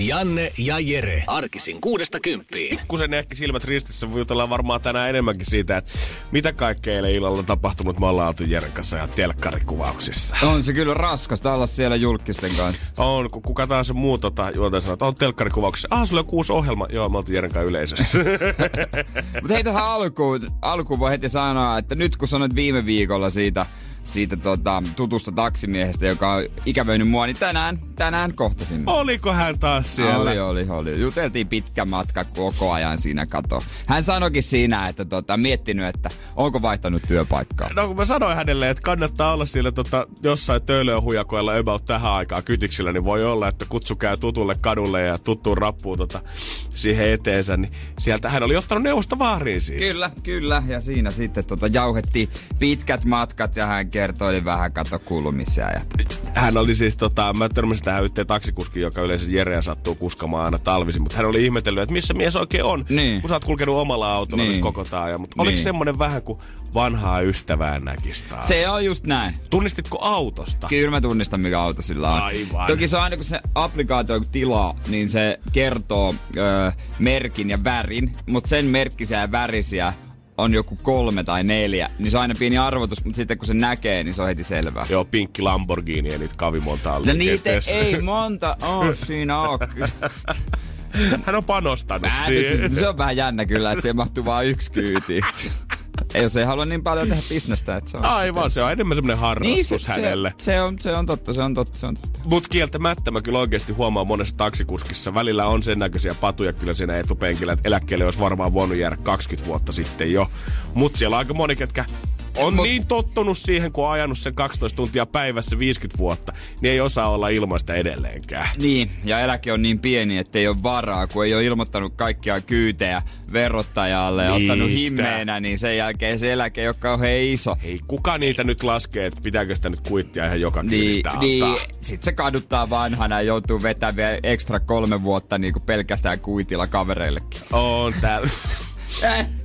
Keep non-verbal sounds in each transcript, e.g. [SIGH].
Janne ja Jere. Arkisin kuudesta kymppiin. kun sen ehkä silmät ristissä jutellaan varmaan tänään enemmänkin siitä, että mitä kaikkea eilen illalla on tapahtunut. Me ollaan oltu Jeren kanssa ja telkkarikuvauksissa. On se kyllä raskasta olla siellä julkisten kanssa. On, kun kuka taas muu tota, juontaja sanoo, että on telkkarikuvauksessa. Ah, sulla on kuusi ohjelma. Joo, me oltiin Jeren kanssa yleisössä. [LAUGHS] Mutta hei tähän alkuun, alkuun voi heti sanoa, että nyt kun sanoit viime viikolla siitä, siitä tota, tutusta taksimiehestä, joka on ikävöinyt mua, niin tänään, tänään kohtasin. Oliko hän taas siellä? Oli, oli, oli. Juteltiin pitkä matka koko ajan siinä kato. Hän sanoikin siinä, että tota, miettinyt, että onko vaihtanut työpaikkaa. No kun mä sanoin hänelle, että kannattaa olla siellä tota, jossain töölöhujakoilla about tähän aikaan kytiksillä, niin voi olla, että kutsu käy tutulle kadulle ja tuttuun rappuun tota, siihen eteensä, niin sieltä hän oli ottanut neuvosta vaariin siis. Kyllä, kyllä. Ja siinä sitten tota, jauhettiin pitkät matkat ja hän kertoi vähän kato kulmisia. Ja... Hän oli siis, tota, mä törmäsin tähän yhteen taksikuskiin, joka yleensä Jereä sattuu kuskamaan aina talvisin, mutta hän oli ihmetellyt, että missä mies oikein on, Niin. kun sä oot kulkenut omalla autolla Niin. nyt koko taaja. Mutta oliko Niin. semmonen vähän kuin vanhaa ystävää näkis taas? Se on just näin. Tunnistitko autosta? Kyllä mä tunnistan, mikä auto sillä on. Aivan. Toki se on aina, kun se applikaatio tilaa, niin se kertoo ö, merkin ja värin, mutta sen merkkisiä ja värisiä on joku kolme tai neljä, niin se on aina pieni arvotus, mutta sitten kun se näkee, niin se on heti selvää. Joo, pinkki Lamborghini ja niitä kavimonta on No niitä ei monta oo siinä oo. Hän on panostanut Mä siihen. se on vähän jännä kyllä, että se mahtuu vaan yksi kyyti. Ei, jos ei halua niin paljon tehdä bisnestä, että se on... Aivan, se on enemmän semmoinen harrastus se, hänelle. Se, se, on, se on totta, se on totta, se on totta. Mut kieltämättä mä kyllä oikeasti huomaan monessa taksikuskissa. Välillä on sen näköisiä patuja kyllä siinä etupenkillä, että eläkkeelle olisi varmaan voinut jäädä 20 vuotta sitten jo. Mut siellä on aika moni, ketkä on Mut- niin tottunut siihen, kun on ajanut sen 12 tuntia päivässä 50 vuotta, niin ei osaa olla ilmaista edelleenkään. Niin, ja eläke on niin pieni, että ei ole varaa, kun ei ole ilmoittanut kaikkia kyytejä verottajalle ja Niitä. ottanut himmeenä, niin sen jälkeen se eläke ei ole kauhean iso. Ei kuka niitä nyt laskee, että pitääkö sitä nyt kuittia ihan joka Niin, kyydistä niin, antaa. sit se kaduttaa vanhana ja joutuu vetämään vielä ekstra kolme vuotta niin kuin pelkästään kuitilla kavereillekin. On täällä.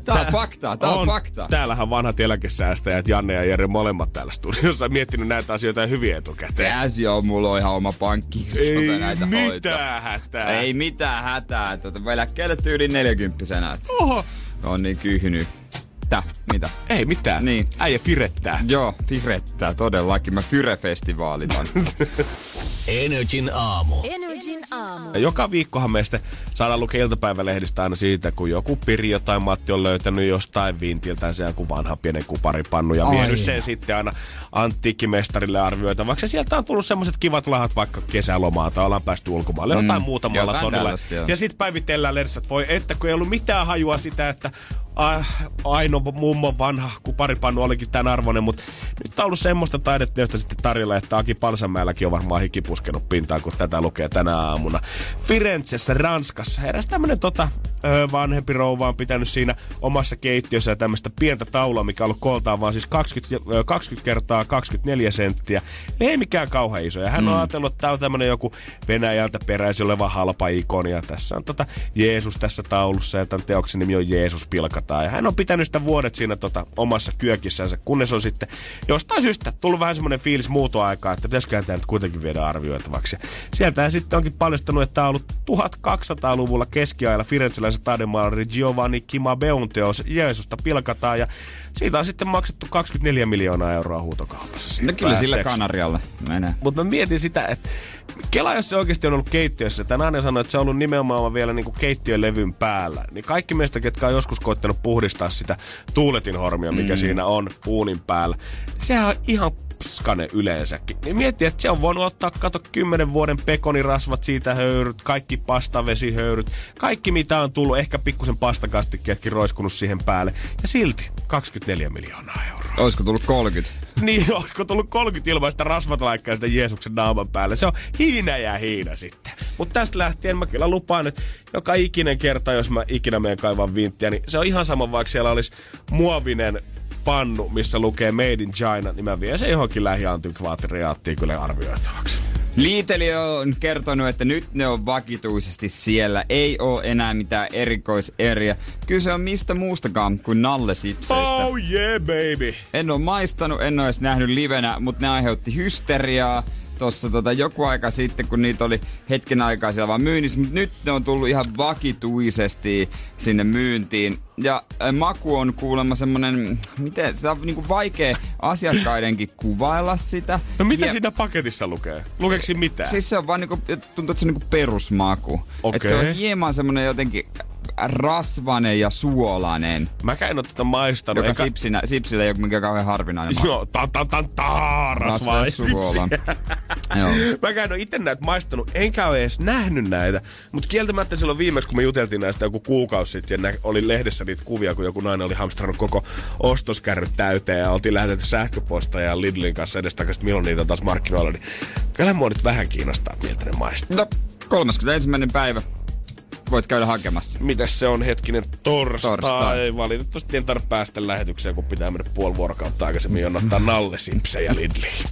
Tää on faktaa, tää on, faktaa. Täällähän vanhat eläkesäästäjät, Janne ja Jere molemmat täällä studiossa, miettinyt näitä asioita hyvin etukäteen. Sehän joo, mulla on ihan oma pankki. Ei tota näitä hoitaa. mitään hätää. Ei mitään hätää. Tuota, eläkkeelle tyyli 40 Oho. On niin kyhny. Tä, mitä? Ei mitään. Niin. Äijä firettää. Joo, firettää todellakin. Mä Fyre-festivaalit on. [LAUGHS] Energin aamu. Energin aamu. Ja joka viikkohan meistä saadaan lukea iltapäivälehdistä aina siitä, kun joku Pirjo tai Matti on löytänyt jostain vintiltään se joku vanha pienen kuparipannu ja vienyt sen sitten aina antiikkimestarille arvioitavaksi. Ja sieltä on tullut semmoiset kivat lahat vaikka kesälomaa tai ollaan päästy ulkomaille, Mm, jotain muutamalla jotain tonnilla. tällaista, joo. Ja sitten päivitellään lehdessä, että voi että kun ei ollut mitään hajua sitä, että ah, Aino mummon vanha kuparipannu olikin tämän arvoinen, mutta nyt on ollut semmoista taideteosta sitten tarjolla, että Aki Palsamäelläkin on varmaan hiki puskenut pintaan, kun tätä lukee tänä aamuna. Firenzessä, Ranskassa, eräs tämmönen tota, vanhempi rouva on pitänyt siinä omassa keittiössä tämmöistä pientä taulua, mikä on ollut kooltaan vaan siis 20, ö, 20 kertaa 24 senttiä. Ei mikään kauhean iso. Ja hän on ajatellut, että tämä on tämmönen joku Venäjältä peräisin oleva halpa ikoni. Ja tässä on tota Jeesus tässä taulussa ja tämän teoksen nimi on Jeesus pilkataan. Ja hän on pitänyt sitä vuodet siinä tota, omassa kyökissänsä, kunnes on sitten jostain syystä tullut vähän semmoinen fiilis muutoaikaa, että pitäisiköhän tämä nyt kuitenkin viedä arvioitavaksi. Ja sieltä sitten onkin paljastunut, että tämä on ollut 1200-luvulla keskiajalla firenzeläisen taidemaalari Giovanni Kimabeun teos Jeesusta pilkataan. Ja siitä on sitten maksettu 24 miljoonaa euroa huutokaupassa. No kyllä sillä. Kanarialle menee. Mutta mä mietin sitä, että Kela, jos se oikeasti on ollut keittiössä, tämä nainen sanoi, että se on ollut nimenomaan vielä niinku keittiölevyn päällä, niin kaikki meistä, ketkä on joskus koittanut puhdistaa sitä tuuletin hormia, mikä mm. siinä on uunin päällä, sehän on ihan pskane yleensäkin. Niin miettii, että se on voinut ottaa, kato, kymmenen vuoden pekonirasvat siitä höyryt, kaikki pastavesihöyryt, kaikki mitä on tullut, ehkä pikkusen pastakastikkeetkin roiskunut siihen päälle. Ja silti 24 miljoonaa euroa. Olisiko tullut 30? Niin, [LAUGHS] olisiko tullut 30 ilmaista sitä Jeesuksen naaman päälle. Se on hiina ja hiina sitten. Mutta tästä lähtien mä kyllä lupaan, että joka ikinen kerta, jos mä ikinä menen kaivan vinttiä, niin se on ihan sama, vaikka siellä olisi muovinen pannu, missä lukee Made in China, niin mä vien se johonkin lähiantikvaattiriaattiin kyllä arvioitavaksi. Liiteli on kertonut, että nyt ne on vakituisesti siellä. Ei oo enää mitään erikoiseriä. Kyse on mistä muustakaan kuin nallesipseistä. Oh yeah, baby! En oo maistanut, en oo edes nähnyt livenä, mutta ne aiheutti hysteriaa tuossa tota, joku aika sitten, kun niitä oli hetken aikaa siellä vaan myynnissä, mutta nyt ne on tullut ihan vakituisesti sinne myyntiin. Ja äh, maku on kuulemma semmonen, miten, sitä on niinku vaikea asiakkaidenkin kuvailla sitä. No mitä ja, siinä paketissa lukee? Lukeeko siinä mitään? Siis se on vaan niinku, tuntuu, että se on niinku perusmaku. Okei. Että se on hieman semmonen jotenkin rasvanen ja suolainen. Mä en oo tätä maistanut. Joka enkä- sipsinä, sipsillä ei ole mikään kauhean harvinainen. Joo, tan tan tan ta, Rasva ja suola. [LAUGHS] Joo. Mä en ole itse näitä maistanut, enkä ole edes nähnyt näitä. Mutta kieltämättä silloin viimeksi, kun me juteltiin näistä joku kuukausi sitten, ja nä- oli lehdessä niitä kuvia, kun joku nainen oli hamstrannut koko ostoskärryt täyteen, ja oltiin lähetetty sähköposta ja Lidlin kanssa edestakaisin, että milloin niitä on taas markkinoilla, niin kyllä mua nyt vähän kiinnostaa, miltä ne maistuu. No, 31. päivä. Voit käydä hakemassa. Mitäs se on hetkinen torstai? Torstai. Valitettavasti en tarvitse päästä lähetykseen, kun pitää mennä puoli vuorokautta aikaisemmin jonottaa Nalle Simpsejä Lidliin.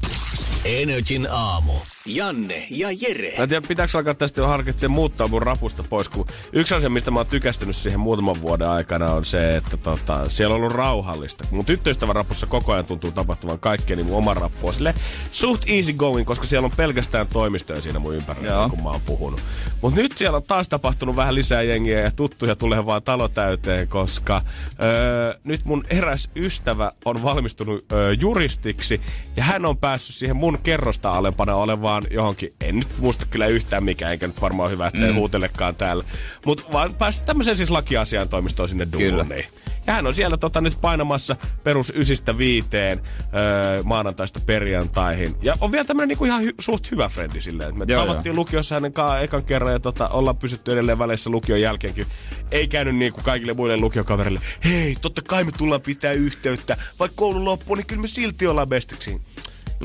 Energin aamu. Janne ja Jere. Mä en tiedä, pitääkö alkaa tästä jo harkitsemaan muuttaa mun rapusta pois, kun yksi asia, mistä mä oon tykästynyt siihen muutaman vuoden aikana on se, että tota, siellä on ollut rauhallista. Mun tyttöystävän rapussa koko ajan tuntuu tapahtuvan kaikkea, niin mun oma rappu on sille suht easy going, koska siellä on pelkästään toimistoja siinä mun ympärillä, Joo. kun mä oon puhunut. Mutta nyt siellä on taas tapahtunut vähän lisää jengiä ja tuttuja tulee vaan talo täyteen, koska öö, nyt mun eräs ystävä on valmistunut öö, juristiksi ja hän on päässyt siihen mun kerrosta alempana olevaan johonkin, en nyt muista kyllä yhtään mikä, enkä nyt varmaan hyvä, että mm. huutelekaan täällä. Mutta vaan päässyt tämmöiseen siis lakiasian toimistoon sinne duuniin. Ja hän on siellä tota, nyt painamassa perus ysistä viiteen öö, maanantaista perjantaihin. Ja on vielä tämmönen niinku ihan hy- suht hyvä frendi silleen. Me Joo, tavattiin lukiossa hänen kanssa ekan kerran ja tota, ollaan pysytty edelleen väleissä lukion jälkeenkin. Ei käynyt niin kuin kaikille muille lukiokaverille. Hei, totta kai me tullaan pitää yhteyttä. Vaikka koulu loppuu, niin kyllä me silti ollaan bestiksi.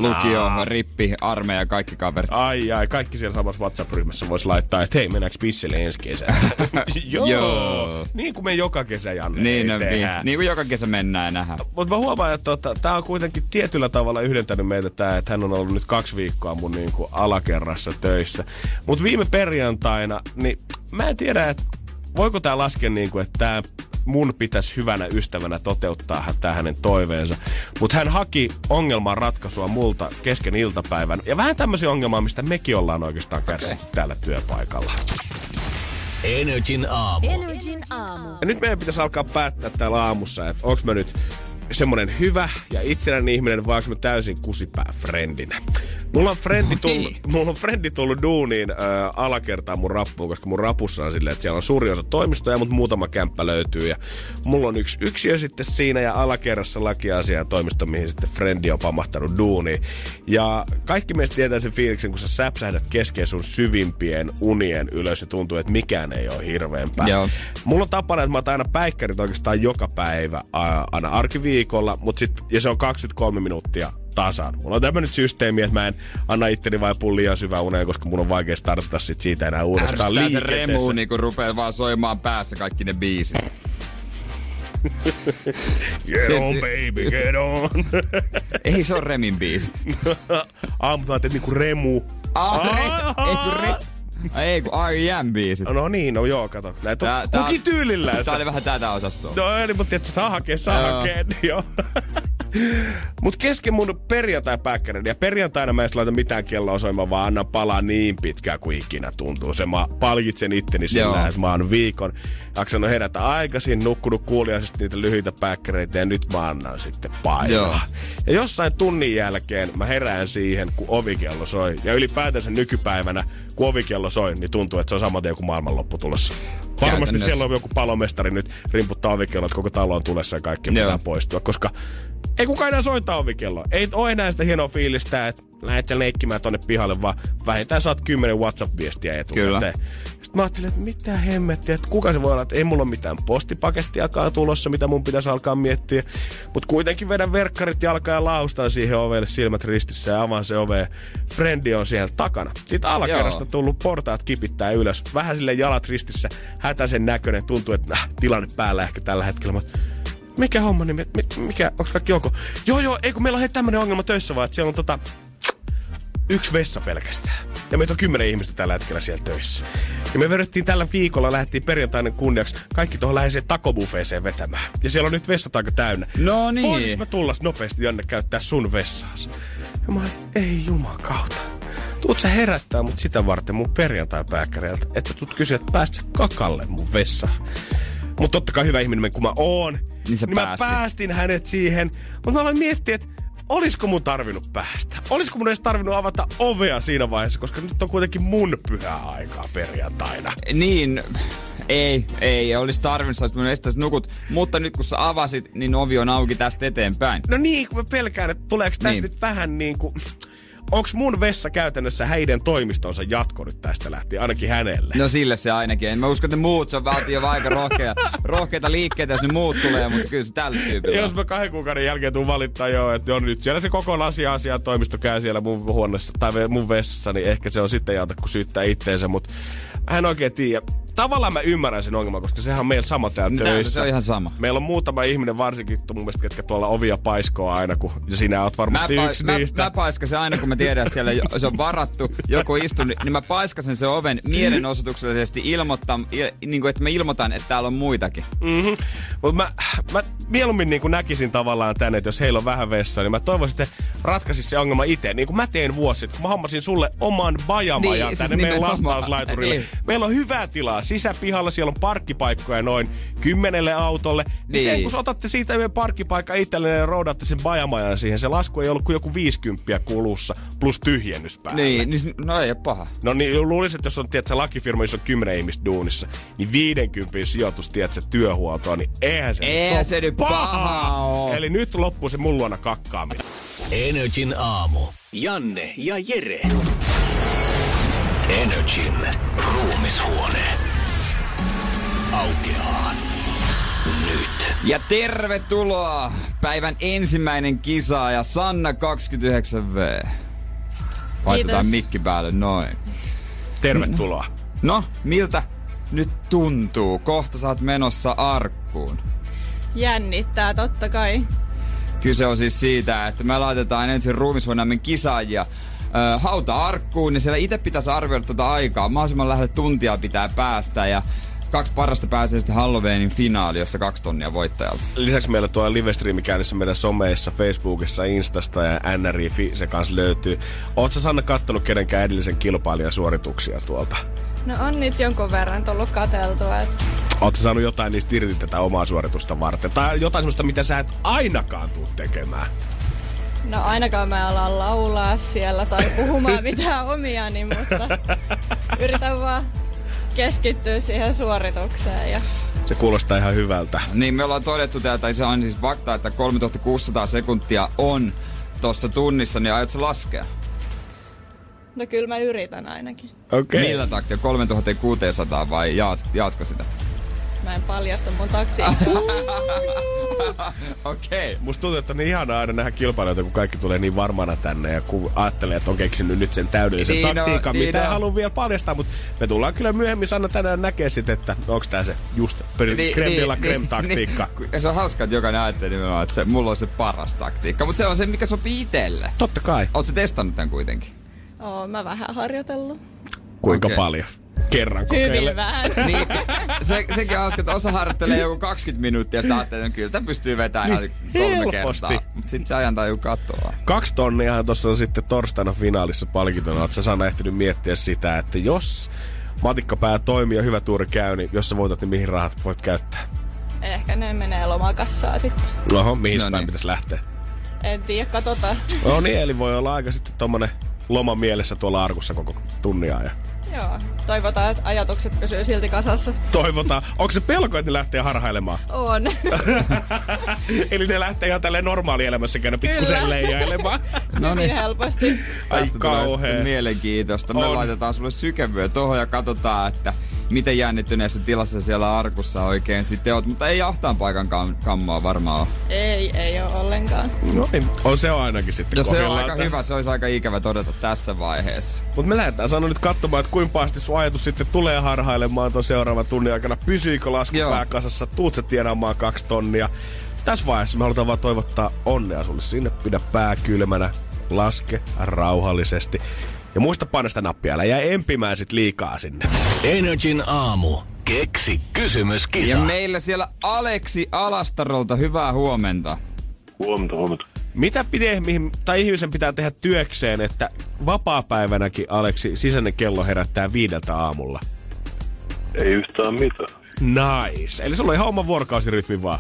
Lukio, rippi, armeija, kaikki kaverit. Ai ai, kaikki siellä samassa WhatsApp-ryhmässä voisi laittaa, että hei, mennäänkö pisselle ensi kesänä? [LAUGHS] Joo. Joo. Niin kuin me joka kesä, Janne, Niin, no, niin, niin kuin joka kesä mennään ja nähdään. Mutta mä huomaan, että tota, tää on kuitenkin tietyllä tavalla yhdentänyt meitä tää, että hän on ollut nyt kaksi viikkoa mun niinku alakerrassa töissä. Mutta viime perjantaina, niin mä en tiedä, että voiko tää laskea niinku, että tää mun pitäisi hyvänä ystävänä toteuttaa tää hänen toiveensa. Mutta hän haki ongelman ratkaisua multa kesken iltapäivän. Ja vähän tämmöisiä ongelmaa, mistä mekin ollaan oikeastaan kärsitty täällä työpaikalla. Energin aamu. Energin aamu. Ja nyt meidän pitäisi alkaa päättää täällä aamussa, että onko mä nyt semmonen hyvä ja itsenäinen ihminen vai onko mä täysin kusipää frendinä. Mulla on frendi tullut, mulla on frendi tullut duuniin äh, alakertaa mun rappuun, koska mun rapussa on silleen, että siellä on suuri osa toimistoja, mutta muutama kämppä löytyy. Ja mulla on yksi yksiö sitten siinä ja alakerrassa lakiasian toimisto, mihin sitten frendi on pamahtanut duuniin. Ja kaikki meistä tietää sen fiiliksen, kun sä säpsähdät kesken sun syvimpien unien ylös ja tuntuu, että mikään ei ole hirveämpää. Joo. Mulla on tapana, että mä otan aina päikkärit oikeastaan joka päivä, aina arkiviikolla, mutta sit, ja se on 23 minuuttia tasan. Mulla on tämmöinen systeemi, että mä en anna itteni vai pulli liian syvä uneen, koska mun on vaikea startata sit siitä enää uudestaan Ärsyttää se liikenteessä. remu, niin kun rupeaa vaan soimaan päässä kaikki ne biisit. [LAUGHS] Get on baby, get on. [LAUGHS] Ei se on Remin biisi. [LAUGHS] Aamu, mä teet niinku remu. Ah, re, ei kun re, ei kun R.E.M. biisit. No niin, no joo, kato. Näitä Tää- on tää- kukin tyylillään. Tää oli vähän tätä osastoa. No niin, mutta tiedätkö, saa hakea, saa hakea, joo. Mut kesken mun perjantai-päkkärin, ja perjantaina mä en laita mitään kelloa soimaan, vaan annan palaa niin pitkään kuin ikinä tuntuu. Se mä palkitsen itteni sillä, että mä oon viikon jaksanut herätä aikaisin, nukkunut kuuliaisesti niitä lyhyitä päkkäreitä, ja nyt mä annan sitten painaa. Ja jossain tunnin jälkeen mä herään siihen, kun ovikello soi. Ja ylipäätänsä nykypäivänä, kun ovikello soi, niin tuntuu, että se on saman kuin maailmanloppu tulossa. Varmasti siellä on joku palomestari nyt rimputtaa ovikello, että koko talo on tulessa ja kaikki pitää poistua, koska ei kukaan enää soita ovikelloa. Ei ole enää sitä hienoa fiilistä, että lähdet sä leikkimään tonne pihalle, vaan vähintään saat kymmenen WhatsApp-viestiä etukäteen. Sitten mä ajattelin, että mitä hemmettiä, että kuka se voi olla, että ei mulla ole mitään postipakettiakaan tulossa, mitä mun pitäisi alkaa miettiä. Mutta kuitenkin vedän verkkarit jalkaa ja laustan siihen ovelle silmät ristissä ja avaan se ove. Frendi on siellä takana. Sitten alakerrasta tullut portaat kipittää ylös. Vähän sille jalat ristissä, hätäisen näköinen. Tuntuu, että äh, tilanne päällä ehkä tällä hetkellä. Mä, mikä homma, niin mikä, onko kaikki ok? Joo, joo, ei kun meillä on hei tämmönen ongelma töissä vaan, että siellä on tota, yksi vessa pelkästään. Ja meitä on kymmenen ihmistä tällä hetkellä siellä töissä. Ja me vedettiin tällä viikolla, lähdettiin perjantainen kunniaksi kaikki tuohon läheiseen takobufeeseen vetämään. Ja siellä on nyt vessat aika täynnä. No niin. Voisis mä tulla nopeasti Janne käyttää sun vessaas? Ja mä ei juman kautta. Tuut sä herättää mut sitä varten mun perjantai-pääkkäreiltä, että sä tuut kysyä, että pääst sä kakalle mun vessaan. Mutta totta kai hyvä ihminen kun mä oon, niin, niin mä päästin hänet siihen. Mutta mä aloin miettiä, että olisiko mun tarvinnut päästä? Olisiko mun edes tarvinnut avata ovea siinä vaiheessa, koska nyt on kuitenkin mun pyhä aikaa perjantaina. Niin, ei, ei, olisi tarvinnut, sä olisit estää nukut. Mutta nyt kun sä avasit, niin ovi on auki tästä eteenpäin. No niin, kun mä pelkään, että tuleeko tästä niin. nyt vähän niin kuin onko mun vessa käytännössä heidän toimistonsa jatko nyt tästä lähtien, ainakin hänelle? No sille se ainakin. En mä usko, että muut, se on valtio aika rohkea, [LAUGHS] rohkeita liikkeitä, jos ne muut tulee, mutta kyllä se tällä tyypillä. Jos mä kahden kuukauden jälkeen tuun valittaa jo, että on nyt siellä se koko asia asia toimisto käy siellä mun huoneessa tai mun vessassa, niin ehkä se on sitten jauta, kun syyttää itteensä, mutta en oikein tiedä tavallaan mä ymmärrän sen ongelman, koska sehän on meillä sama täällä töissä. Se on ihan sama. Meillä on muutama ihminen varsinkin mun mielestä, ketkä tuolla ovia paiskoa aina, kun ja sinä oot varmasti mä yksi mä, niistä. Mä paiskasen aina, kun mä tiedän, että siellä se on varattu, joku istuu, niin, niin mä paiskasen sen oven mielenosoituksellisesti ilmoittaa, il, niin kuin, että mä ilmoitan, että täällä on muitakin. Mm-hmm. Mutta mä, mä mieluummin niin kuin näkisin tavallaan tänne, että jos heillä on vähän vessaa, niin mä toivoisin, että ratkaisis se ongelma itse. Niin kuin mä tein vuosi kun mä hommasin sulle oman bajamajan niin, tänne siis meidän lastauslaiturille. Niin. Meillä on hyvää tilaa sisäpihalla, siellä on parkkipaikkoja noin kymmenelle autolle. Niin. niin. Se, kun otatte siitä yhden parkkipaikka itselleen ja roudatte sen bajamajan siihen, se lasku ei ollut kuin joku 50 kulussa plus tyhjennys päälle. Niin, niin no ei ole paha. No niin, luulisin, että jos on tiedätkö, lakifirma, jossa on 10 ihmistä duunissa, niin 50 sijoitus, tiedätkö, työhuoltoa, niin eihän se eihän se nyt paha. paha Eli nyt loppuu se mun luona kakkaaminen. Energin aamu. Janne ja Jere. Energin ruumishuone aukeaa nyt. Ja tervetuloa päivän ensimmäinen kisa ja Sanna 29V. Laitetaan mikki päälle, noin. Tervetuloa. No, no, miltä nyt tuntuu? Kohta saat menossa arkkuun. Jännittää, totta kai. Kyse on siis siitä, että me laitetaan ensin ruumishuonaamme kisaajia hauta-arkkuun, niin siellä itse pitäisi arvioida tuota aikaa. Mahdollisimman lähelle tuntia pitää päästä ja kaksi parasta pääsee sitten Halloweenin finaali, jossa kaksi tonnia voittajalta. Lisäksi meillä tuolla livestreami käynnissä meidän someissa, Facebookissa, Instasta ja NRI se kanssa löytyy. Oletko Sanna kattonut kenenkään edellisen kilpailijan suorituksia tuolta? No on nyt jonkun verran tullut katseltua. Että... Oletko saanut jotain niistä irti tätä omaa suoritusta varten? Tai jotain sellaista, mitä sä et ainakaan tuu tekemään? No ainakaan mä alan laulaa siellä tai puhumaan [LAUGHS] mitään omiani, mutta yritän vaan keskittyä siihen suoritukseen. Ja... Se kuulostaa ihan hyvältä. Niin, me ollaan todettu täältä, se on siis fakta, että 3600 sekuntia on tuossa tunnissa, niin aiotko laskea? No kyllä mä yritän ainakin. Okei. Okay. Millä taktia? 3600 vai jaat, jaatko sitä? Mä en paljasta mun taktiikkaa. [LAUGHS] Okei. Okay. Musta tuntuu, että on niin ihanaa aina nähdä kilpailijoita, kun kaikki tulee niin varmana tänne ja kun ajattelee, että on keksinyt nyt sen täydellisen niin taktiikan, no, mitä niin haluan vielä paljastaa, mutta me tullaan kyllä myöhemmin Sanna tänään näkee sitten, että onko tämä se just per niin, creme niin, niin, taktiikka. Niin, se on hauska, että jokainen ajattelee nimenomaan, että se, mulla on se paras taktiikka, mutta se on se, mikä sopii itselle. Totta kai. Oletko testannut tämän kuitenkin? Oon mä vähän harjoitellut. Kuinka okay. paljon? kerran kokeile. Hyvin vähän. [LAUGHS] niin, se, sekin on hauska, että osa harjoittelee joku 20 minuuttia ja sitä ajattelee, että kyllä tämä pystyy vetämään niin, kolme helposti. kertaa. Mutta sitten se ajan tajuu katoa. Kaksi tonniahan tuossa on sitten torstaina finaalissa palkintona. Oletko sä ehtinyt miettiä sitä, että jos matikkapää toimii ja hyvä tuuri käy, niin jos sä voitat, niin mihin rahat voit käyttää? Ehkä ne menee lomakassaa sitten. Oho, mihin no päin niin. pitäisi lähteä? En tiedä, katsotaan. No niin, eli voi olla aika sitten tommonen loma mielessä tuolla arkussa koko tunnia. Ja... Joo, toivotaan, että ajatukset pysyy silti kasassa. Toivotaan. Onko se pelko, että ne lähtee harhailemaan? On. [LAUGHS] Eli ne lähtee ihan tälleen normaalielämässä käydä pikkusen leijailemaan. [LAUGHS] no niin. helposti. Ai kauhean. Mielenkiintoista. Me on. laitetaan sulle sykevyö tuohon ja katsotaan, että miten jännittyneessä tilassa siellä arkussa oikein sitten oot. Mutta ei ahtaan paikan kam- kammoa varmaan ole. Ei, ei ole ollenkaan. No niin, on se on ainakin sitten Ja se on aika tässä. hyvä, se olisi aika ikävä todeta tässä vaiheessa. Mutta me lähdetään sanoa nyt katsomaan, että kuinka pahasti sun ajatus sitten tulee harhailemaan tuon seuraavan tunnin aikana. Pysyykö lasku Joo. pääkasassa? Tuut sä tienaamaan kaksi tonnia? Tässä vaiheessa me halutaan vaan toivottaa onnea sulle sinne. Pidä pää kylmänä. Laske rauhallisesti. Ja muista painaa sitä nappia, älä jää empimään sit liikaa sinne. Energin aamu. Keksi kysymyskisa. Ja meillä siellä Aleksi Alastarolta, hyvää huomenta. Huomenta, huomenta. Mitä pitää, mihin, tai ihmisen pitää tehdä työkseen, että vapaa-päivänäkin, Aleksi, sisäinen kello herättää viideltä aamulla? Ei yhtään mitään. Nice. Eli sulla on ihan oma vuorokausirytmi vaan.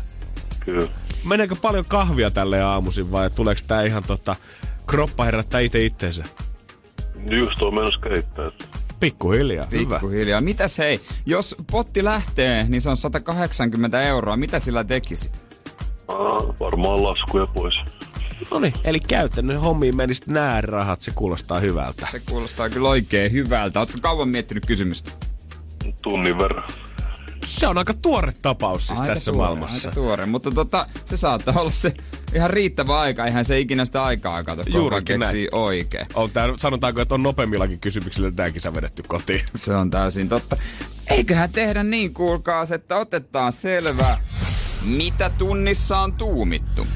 Kyllä. Meneekö paljon kahvia tälle aamuisin vai tuleeko tää ihan tota, kroppa herättää itse itteensä? Just on menossa keittää. Pikkuhiljaa, hyvä. Pikkuhiljaa. Mitäs hei, jos potti lähtee, niin se on 180 euroa. Mitä sillä tekisit? Aa, varmaan laskuja pois. No niin, eli käytännön hommiin menisit nää rahat, se kuulostaa hyvältä. Se kuulostaa kyllä oikein hyvältä. Ootko kauan miettinyt kysymystä? Tunnin verran. Se on aika tuore tapaus siis Aika tässä tuore, maailmassa. Aika tuore, mutta tota, se saattaa olla se ihan riittävä aika. Eihän se ikinä sitä aikaa kato, kun keksii oikein. On tää, sanotaanko, että on nopeammillakin kysymyksillä tää kisa vedetty kotiin. [LAUGHS] Se on täysin totta. Eiköhän tehdä niin, kuulkaas, että otetaan selvä, mitä tunnissa on tuumittu.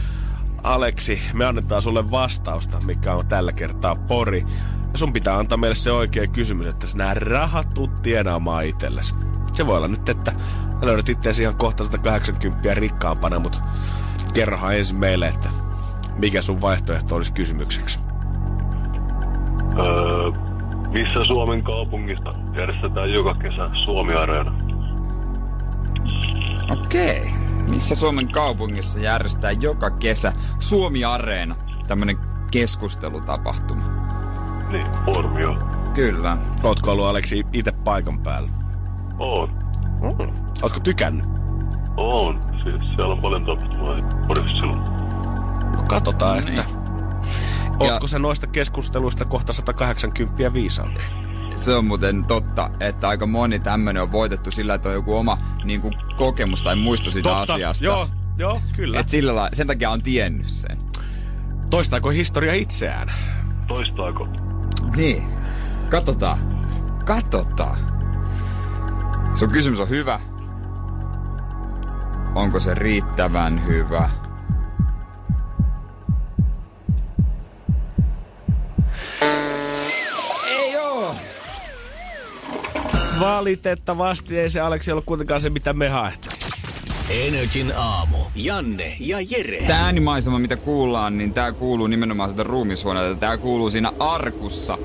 Aleksi, me annetaan sulle vastausta, mikä on tällä kertaa pori. Ja sun pitää antaa meille se oikea kysymys, että sä nämä rahat tuut tienaamaan itsellesi. Se voi olla nyt, että löydät itseäsi ihan kohta 180 rikkaampana, mutta kerrohan ensin meille, että mikä sun vaihtoehto olisi kysymykseksi. Öö, missä Suomen kaupungista järjestetään joka kesä Suomi-areena? Okei. Missä Suomen kaupungissa järjestää joka kesä Suomi-areena? Tämmönen keskustelutapahtuma. Niin, Pormio. Kyllä. Ootko ollut Aleksi itse paikan päällä? On. Mm. Ootko tykännyt? On. Siis siellä on paljon tapahtumaa Porissa silloin. No katsotaan, Niin. että Ootko sä noista keskusteluista kohta 180 viisaampi? Se on muuten totta, että aika moni tämmönen on voitettu sillä, että on joku oma niin kuin, kokemus tai muisto siitä asiasta. Joo, joo, kyllä. Et sillä lailla, sen takia on tiennyt sen. Toistaako historia itseään? Toistaako? Niin. Katsotaan. Katsotaan. Sun kysymys on hyvä. Onko se riittävän hyvä? Ei oo. Valitettavasti ei se Aleksi ollut kuitenkaan se, mitä me haettiin. Energin aamu. Janne ja Jere. Tää äänimaisema, mitä kuullaan, niin tää kuuluu nimenomaan sieltä ruumishuoneelta. Tää kuuluu siinä arkussa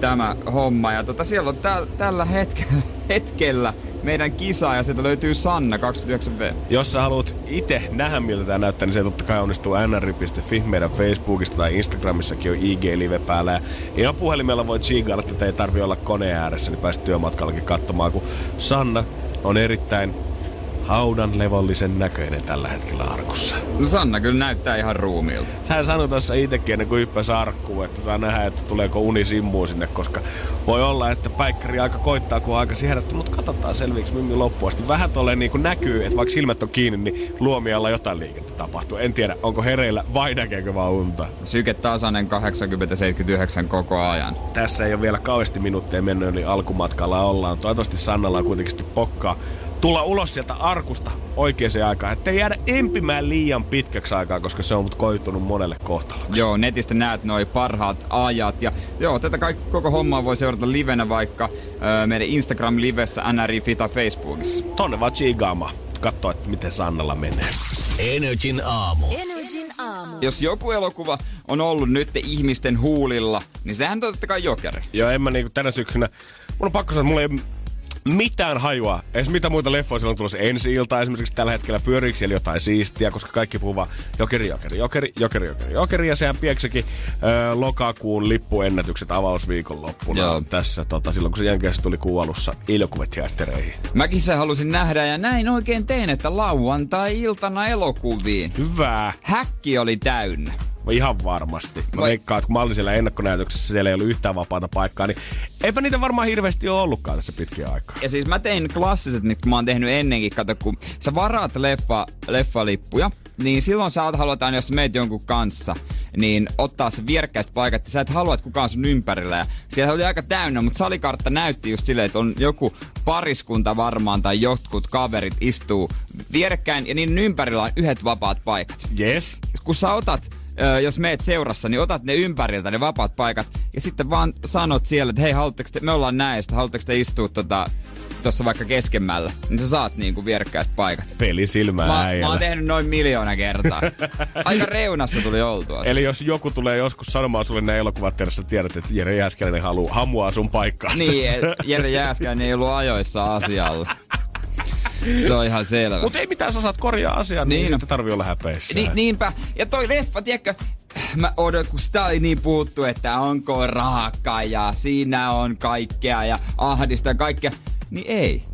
tämä homma. Ja tota, siellä on tä- tällä hetkellä, hetkellä meidän kisa ja sieltä löytyy Sanna 29V. Jos sä haluat itse nähdä, miltä tämä näyttää, niin se totta kai onnistuu nr.fi. Meidän Facebookista tai Instagramissakin on IG-live päällä. Ja ihan puhelimella voi chigailla, että ei tarvi olla koneen ääressä, niin pääset työmatkallakin katsomaan, kun Sanna on erittäin haudan levollisen näköinen tällä hetkellä arkussa. No Sanna kyllä näyttää ihan ruumiilta. Hän sanoi tuossa itsekin ennen kuin hyppäsi arkkuun, että saa nähdä, että tuleeko uni simmuun sinne, koska voi olla, että päikkäri aika koittaa, kun on aika herätty, mutta katsotaan selviiksi mimmi loppuun asti. Vähän tolleen niin kuin näkyy, että vaikka silmät on kiinni, niin luomialla jotain liikettä tapahtuu. En tiedä, onko hereillä vai näkeekö vaan unta. Syke tasainen 80-79 koko ajan. Tässä ei ole vielä kauheasti minuutteja mennyt, eli alkumatkalla ollaan. Toivottavasti Sannalla on kuitenkin sitten pokkaa tulla ulos sielta arkusta oikeaan aikaan. Että ei jäädä empimään liian pitkäksi aikaa, koska se on mut koitunut monelle kohtaloksi. Joo, netistä näet noi parhaat ajat. Ja joo, tätä kaikki, koko hommaa voi seurata livenä vaikka öö, meidän Instagram-livessä, NRI Fita Facebookissa. Tonne vaan chigaamaan. Katsoa, että miten Sannalla menee. Energin aamu. Energin aamu. Jos joku elokuva on ollut nyt ihmisten huulilla, niin sehän on totta kai jokeri. Joo, en mä niinku tänä syksynä... Mun on pakko sanoa, että mulla ei mitään hajua. Edes mitä muita leffoja siellä on tulossa ensi ilta esimerkiksi tällä hetkellä pyöriikö siellä jotain siistiä, koska kaikki puhuu vaan jokeri, jokeri, jokeri, jokeri, jokeri, jokeri. Ja sehän pieksikin ö, lokakuun lippuennätykset avausviikon loppuna Joo. tässä, tota, silloin kun se Jenkeissä tuli kuun alussa elokuvateattereihin. Mäkin sen halusin nähdä ja näin oikein tein, että lauantai-iltana elokuviin. Hyvää. Häkki oli täynnä. Ihan varmasti. Mä Vai- veikkaan, että kun mä olin siellä ennakkonäytöksessä, siellä ei ollut yhtään vapaata paikkaa, niin eipä niitä varmaan hirveästi ole ollutkaan tässä pitkiä aikaa. Ja siis mä tein klassiset, niin kun mä oon tehnyt ennenkin, kato kun sä varaat leffa, leffalippuja, niin silloin sä haluat aina, jos meet jonkun kanssa, niin ottaa se vierekkäiset paikat, ja sä et halua, että kukaan sun ympärillä. Ja siellä oli aika täynnä, mutta salikartta näytti just silleen, että on joku pariskunta varmaan tai jotkut kaverit istuu vierekkäin, ja niin ympärillä on yhdet vapaat paikat. Yes. Kun sä otat ö, jos meet seurassa, niin otat ne ympäriltä, ne vapaat paikat, ja sitten vaan sanot siellä, että hei, haluatteko te, me ollaan näistä, haluatteko te istua tota, tuossa vaikka keskemmällä, niin sä saat niinku vierekkäiset paikat. Peli silmää Mä, mä äijällä. oon tehnyt noin miljoona kertaa. [LAUGHS] Aika reunassa tuli oltua. Eli jos joku tulee joskus sanomaan sulle näin elokuvat tiedät, että Jere Jääskeläinen haluaa hamuaa sun paikkaa. Niin, Jere Jääskäinen ei ollut ajoissa asialla. [LAUGHS] Se on ihan selvä. Mutta ei mitään, sä saat korjaa asiaa, niin, Niin. niin ei tarvi olla häpeissä. Ni, niinpä. Ja toi leffa, tiedätkö, mä odot, kun sitä oli niin puhuttu, että onko raaka ja siinä on kaikkea ja ahdista ja kaikkea. Niin ei.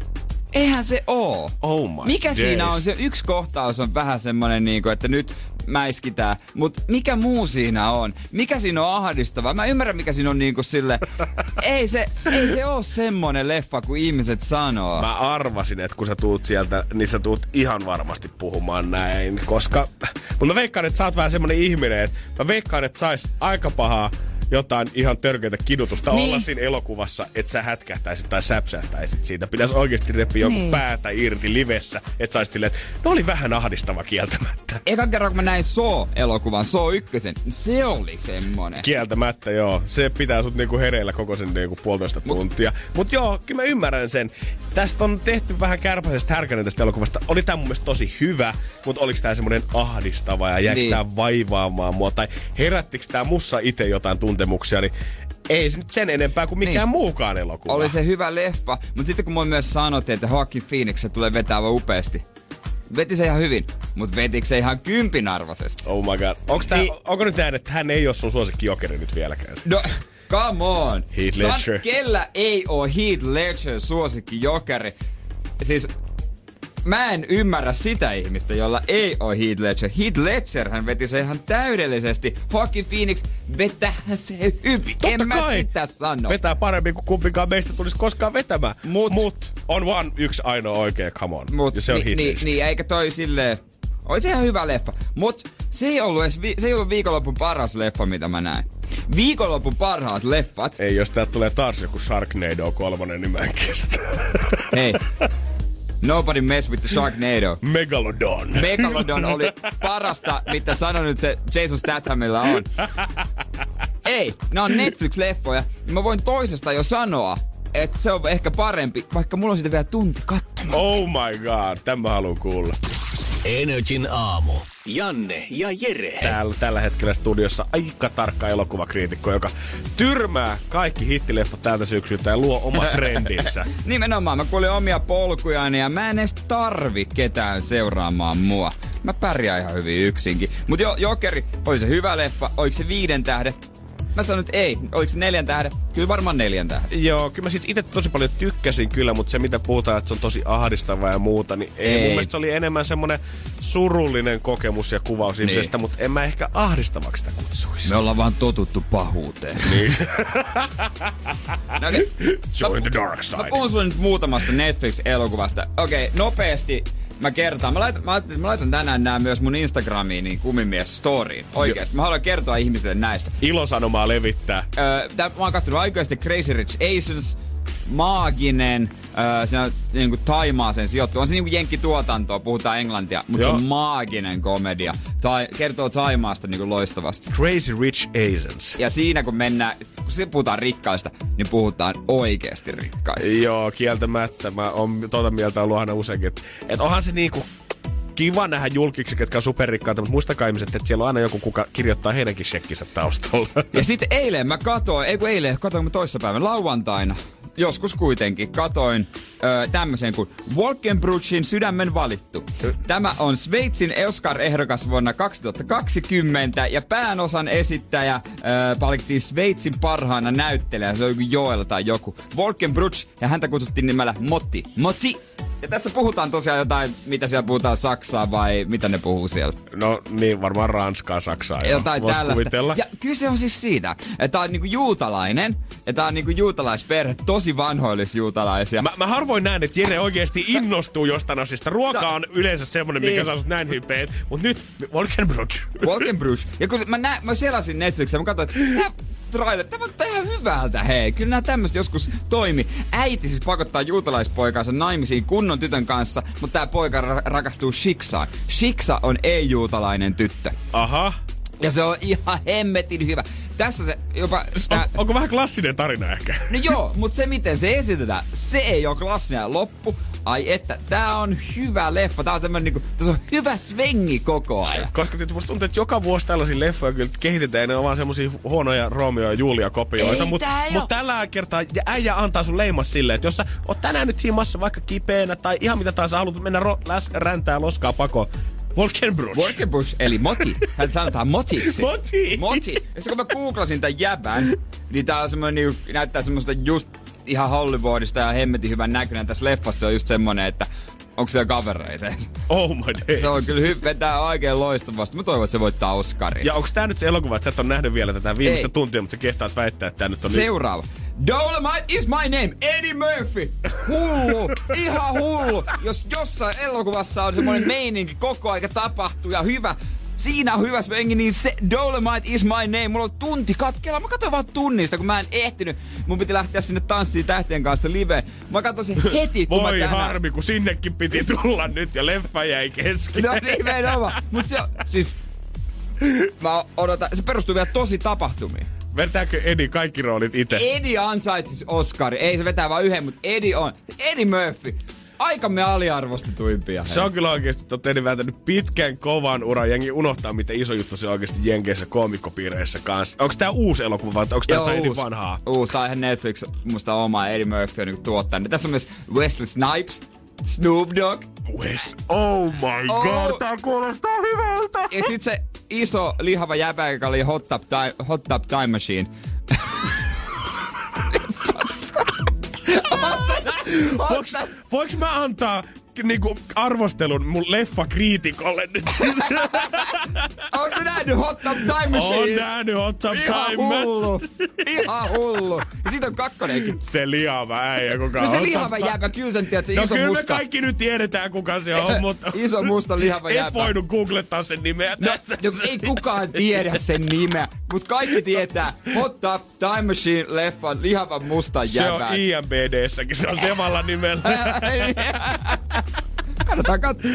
Eihän se oo. Oh my Mikä days. siinä on? Se yksi kohtaus on vähän semmonen niinku, että nyt mäiskitään. Mutta mikä muu siinä on? Mikä siinä on ahdistava? Mä ymmärrän, mikä siinä on niinku sille... [LAUGHS] ei se, ei se oo semmonen leffa, kuin ihmiset sanoo. Mä arvasin, että kun sä tuut sieltä, niin sä tuut ihan varmasti puhumaan näin, koska... Mutta mä veikkaan, että sä oot vähän semmonen ihminen, että mä veikkaan, että sais aika pahaa jotain ihan törkeitä kidutusta niin. Olla siinä elokuvassa, että sä hätkähtäisit tai säpsähtäisit siitä. Pitäisi oikeasti repiä jonkun Niin. päätä irti livessä, että saisit silleen, että ne oli vähän ahdistava kieltämättä. Eka kerran, kun mä näin So-elokuvan, So ykkösen, se oli semmonen. Kieltämättä, joo. Se pitää sut niinku hereillä koko sen niinku puolitoista tuntia. Mut joo, kyllä mä ymmärrän sen. Tästä on tehty vähän kärpäisestä härkänen tästä elokuvasta. Oli tää mun mielestä tosi hyvä, mutta oliks tää semmonen ahdistava ja jääks Niin. tää vaivaamaan mua? Tai herättiks tää mussa itse jotain tuntemuksia, niin ei se nyt sen enempää kuin mikään Niin. muukaan elokuva. Oli se hyvä leffa, mutta sitten kun moi myös sanottiin, että Joaquin Phoenix se tulee vetää upeasti. Veti se ihan hyvin, mutta vetikö se ihan kympin arvoisesti? Oh my god. Onks tää, Niin. onko nyt näin, että hän ei ole sun suosikki jokeri nyt vieläkään? No, come on! Heath Ledger. kellä ei oo Heath Ledger suosikki jokeri? Siis mä en ymmärrä sitä ihmistä, jolla ei oo Heath Ledger. Heath Ledger hän veti se ihan täydellisesti. Joaquin Phoenix vetää se hyvin. en Totta mä kai. sitä sano. Vetää paremmin kuin kumpikaan meistä tulisi koskaan vetämään. Mut- Mut on vaan yksi ainoa oikea, come on. Mut, ja se on ni, niin, Ledger. niin, eikä toi silleen... Oli se ihan hyvä leffa. Mut se ei ollut, edes vi, se ei ollut viikonlopun paras leffa, mitä mä näin. Viikonlopun parhaat leffat. Ei, jos täältä tulee taas joku Sharknado kolmonen, niin mä en kestä. Hei. [LAUGHS] Nobody mess with the Sharknado. Megalodon. Megalodon oli [LAUGHS] parasta, mitä sano nyt se Jason Stathamilla on. Ei, nämä on Netflix-leffoja, niin mä voin toisesta jo sanoa, että se on ehkä parempi, vaikka mulla on sitä vielä tunti katsomaan. oh my god, tämä mä haluan kuulla. Energin aamu. Janne ja Jere. Täällä tällä hetkellä studiossa aika tarkka elokuvakriitikko, joka tyrmää kaikki hittileffat tältä syksyltä ja luo oma [LAUGHS] trendinsä. Nimenomaan, mä kuulin omia polkujani ja mä en edes tarvi ketään seuraamaan mua. Mä pärjään ihan hyvin yksinkin. Mut jo, Jokeri, oli se hyvä leffa, oliko se viiden tähden? Mä sanoin, että ei. Oliko se neljän tähden? Kyllä varmaan neljän tähden. Joo, kyllä mä siitä itse tosi paljon tykkäsin kyllä, mutta se mitä puhutaan, että se on tosi ahdistavaa ja muuta, niin ei. Ei. Mun mielestä se oli enemmän semmonen surullinen kokemus ja kuvaus Niin. ihmisestä, mutta en mä ehkä ahdistavaksi sitä kutsuisi. Me ollaan vaan totuttu pahuuteen. Niin. [LAUGHS] No, okay. Join the dark Mä side. puhun sulle nyt muutamasta Netflix-elokuvasta. Okei, okay, nopeasti mä kertaan. Mä laitan, mä, että mä laitan tänään nämä myös mun Instagramiin, niin kumimies storyin. Oikeesti. Mä haluan kertoa ihmisille näistä. Ilosanomaa levittää. Öö, tää, mä oon kattonut aikaisesti Crazy Rich Asians, maaginen, öö, se on niinku Taimaaseen sijoittu. On se niinku jenkkituotantoa, puhutaan englantia, mutta se on maaginen komedia. Tai, kertoo Taimaasta niinku loistavasti. Crazy Rich Asians. Ja siinä kun mennään, kun se puhutaan rikkaista, niin puhutaan oikeasti rikkaista. Joo, kieltämättä. Mä oon tuota mieltä ollut aina useinkin, että et onhan se niinku kiva nähdä julkiksi, ketkä on superrikkaita, mutta muistakaa ihmiset, että siellä on aina joku, kuka kirjoittaa heidänkin shekkinsä taustalla. Ja sitten eilen mä katoin, ei kun eilen, katoin mä toissapäivän lauantaina. Joskus kuitenkin katoin öö, tämmöisen kuin Wolkenbruchin sydämen valittu. Tämä on Sveitsin Oscar-ehdokas vuonna 2020 ja päänosan esittäjä öö, palkittiin Sveitsin parhaana näyttelijänä. Se on joku Joel tai joku. Wolkenbruch ja häntä kutsuttiin nimellä Motti. Motti! Ja tässä puhutaan tosiaan jotain, mitä siellä puhutaan Saksaa vai mitä ne puhuu siellä. No niin, varmaan Ranskaa, Saksaa. joo. Jotain Vois tällaista. kuvitella. Ja kyse on siis siitä, että on niinku juutalainen, ja tää on niinku juutalaisperhe, tosi vanhoillis juutalaisia. Mä, mä harvoin näen, että Jere oikeasti innostuu jostain asiasta. Ruoka on yleensä semmonen, mikä Niin. saa sut näin hypeet. Mut nyt, Wolkenbrot. Wolkenbrush. Ja kun mä, nä, mä selasin Netflixiä, mä katsoin, että [LAUGHS] tää trailer, tämä on ihan hyvältä, hei. Kyllä nämä tämmöistä joskus toimi. Äiti siis pakottaa juutalaispoikaansa naimisiin kunnon tytön kanssa, mutta tämä poika ra- rakastuu Shiksaan. Shiksa on ei-juutalainen tyttö. Aha. Ja se on ihan hemmetin hyvä. Tässä se jopa... On, Tää, onko vähän klassinen tarina ehkä? No joo, mutta se miten se esitetään, se ei ole klassinen loppu. Ai että, tää on hyvä leffa. Tää on tämmönen niinku, tässä on hyvä svengi koko ajan. Koska tietysti musta tuntuu, että joka vuosi tällaisia leffoja kyllä kehitetään, ne on vaan semmosia huonoja Romeo ja Julia kopioita. Mutta mut tällä kertaa ja äijä antaa sun leimas silleen, että jos sä oot tänään nyt himassa vaikka kipeänä tai ihan mitä tahansa haluat mennä ro- läs, räntää loskaa pakoon. Wolkenbrot. Workebush, eli moti. Hän sanotaan motiksi. Moti. Moti. Ja sitten kun mä googlasin tämän jäbän, niin tää on semmonen, niinku, näyttää semmoista just ihan Hollywoodista ja hemmetin hyvän näköinen. Tässä leffassa on just semmonen, että onko siellä kavereita? Oh my days. Se on kyllä hy- vetää oikein loistavasti. Mä toivon, että se voittaa Oscarin. Ja onko tää nyt se elokuva, että sä et ole nähnyt vielä tätä viimeistä Ei. tuntia, mutta sä kehtaat väittää, että tää nyt on nyt... Dolomite is my name, Eddie Murphy. Hullu, ihan hullu. Jos jossain elokuvassa on semmoinen meininki koko aika tapahtuu ja hyvä, siinä on hyvä svengi, niin se Dolomite is my name. Mulla on tunti katkella. Mä katsoin vaan tunnista, kun mä en ehtinyt. Mun piti lähteä sinne tanssiin tähtien kanssa live. Mä katsoin sen [LAUGHS] heti, kun Voi mä tänään... harmi, kun sinnekin piti tulla nyt ja leffa jäi kesken. No nimenomaan. Mut se, siis, [LAUGHS] mä odotan, se perustuu vielä tosi tapahtumiin. Vetääkö Edi kaikki roolit itse? Eddie ansaitsisi Oscari. Ei se vetää vain yhden, mutta Eddie on. Eddie Murphy. Aikamme aliarvostetuimpia. Se on kyllä oikeesti, että olette vääntänyt pitkän kovan uran. Jengi unohtaa, miten iso juttu se on oikeesti Jenkeissä koomikkopiireissä kanssa. Onko tää uusi elokuva vai onko Edin uusi. vanhaa? Uusi, tää on ihan Netflix, musta oma Eddie Murphy on niinku tuottanut. Tässä on myös Wesley Snipes, Snoop Dogg. Wes. Oh my Oh. god, tää kuulostaa hyvältä. Ja sit se iso lihava jäbä, joka oli Hot Tub Time, Hot Tub Time Machine. [LAUGHS] Voinks mä antaa niinku arvostelun mun leffakriitikolle nyt? [LAUGHS] Onko se nähnyt Hot Tub Time Machine? on nähnyt Hot Tub Ihan Time hullu. Ihan hullu. Ja sit on kakkonenkin. Se liava äijä, kuka No se lihava jäbä, kyllä sen tiedät, se No iso kyllä muska. me kaikki nyt tiedetään, kuka se on, [LAUGHS] mutta... Iso musta lihava [LAUGHS] Et jäbä. voinut googlettaa sen nimeä No, tässä. no, ei kukaan tiedä sen nimeä, mutta kaikki tietää. Hot Tub Time Machine leffan lihavan mustan Se on jäbän. IMBDssäkin, se on samalla nimellä. Kannattaa katsoa.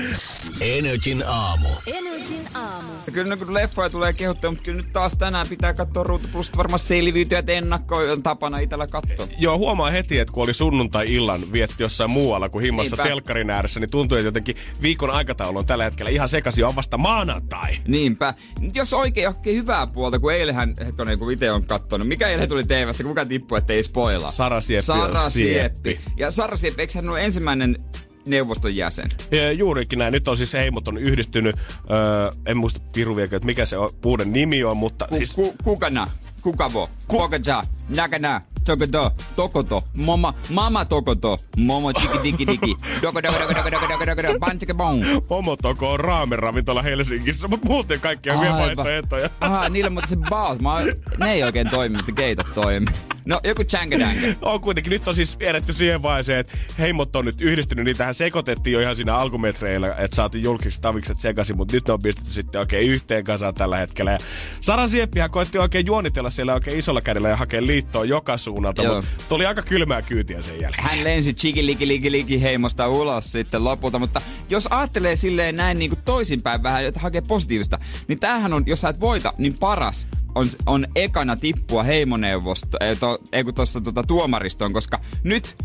Energin aamu. Energin aamu. Kyllä no, kun leffoja tulee kehuttua, mutta kyllä nyt taas tänään pitää katsoa Ruutu Plus varmaan selviytyjät ennakkoon on tapana itellä katsoa. Joo, huomaa heti, että kun oli sunnuntai-illan vietti jossain muualla kuin himmassa Niinpä. telkkarin ääressä, niin tuntuu, että jotenkin viikon aikataulu on tällä hetkellä ihan sekaisin, on vasta maanantai. Niinpä. Nyt Jos oikein oikein hyvää puolta, kun eilähän, hetkonen, kun itse on kattonut, mikä eilen tuli TVstä, kuka tippui, ettei spoilaa? Sara Sieppi Sara Sieppi. Sieppi. Ja Sara Sieppi, eikö hän ole ensimmäinen neuvoston jäsen? Ja juurikin näin. Nyt on siis heimot on yhdistynyt. Öö, en muista piru vielä, että mikä se on, uuden nimi on, mutta Ku, siis... ku, kukana, kukavo, kokaja, nakana, Tokoto, tokoto, mama, mama tokoto, momo chiki diki diki, [LAUGHS] doko doko doko doko doko doko doko, pantsike bong. Momo toko on raameravintola Helsingissä, mutta muuten kaikki on vielä vaihtoehtoja. Aha, niillä mutta se baas, mä, ne ei oikein toimi, mutta keitot toimi. No, joku changadanga. on kuitenkin. Nyt on siis vieretty siihen vaiheeseen, että heimot on nyt yhdistynyt. Niitähän sekoitettiin jo ihan siinä alkumetreillä, että saatiin julkiset tavikset sekaisin, mutta nyt ne on pistetty sitten oikein yhteen kasaan tällä hetkellä. Ja Sara Sieppihän koitti oikein juonitella siellä oikein isolla kädellä ja hakea liittoa joka suuntaan suunnalta, mutta tuli aika kylmää kyytiä sen jälkeen. Hän lensi chiki liki liki liki heimosta ulos sitten lopulta, mutta jos ajattelee silleen näin niin kuin toisinpäin vähän, että hakee positiivista, niin tämähän on, jos sä et voita, niin paras on, on ekana tippua heimoneuvosto, ei, to, ei kun tuossa tota, tuomaristoon, koska nyt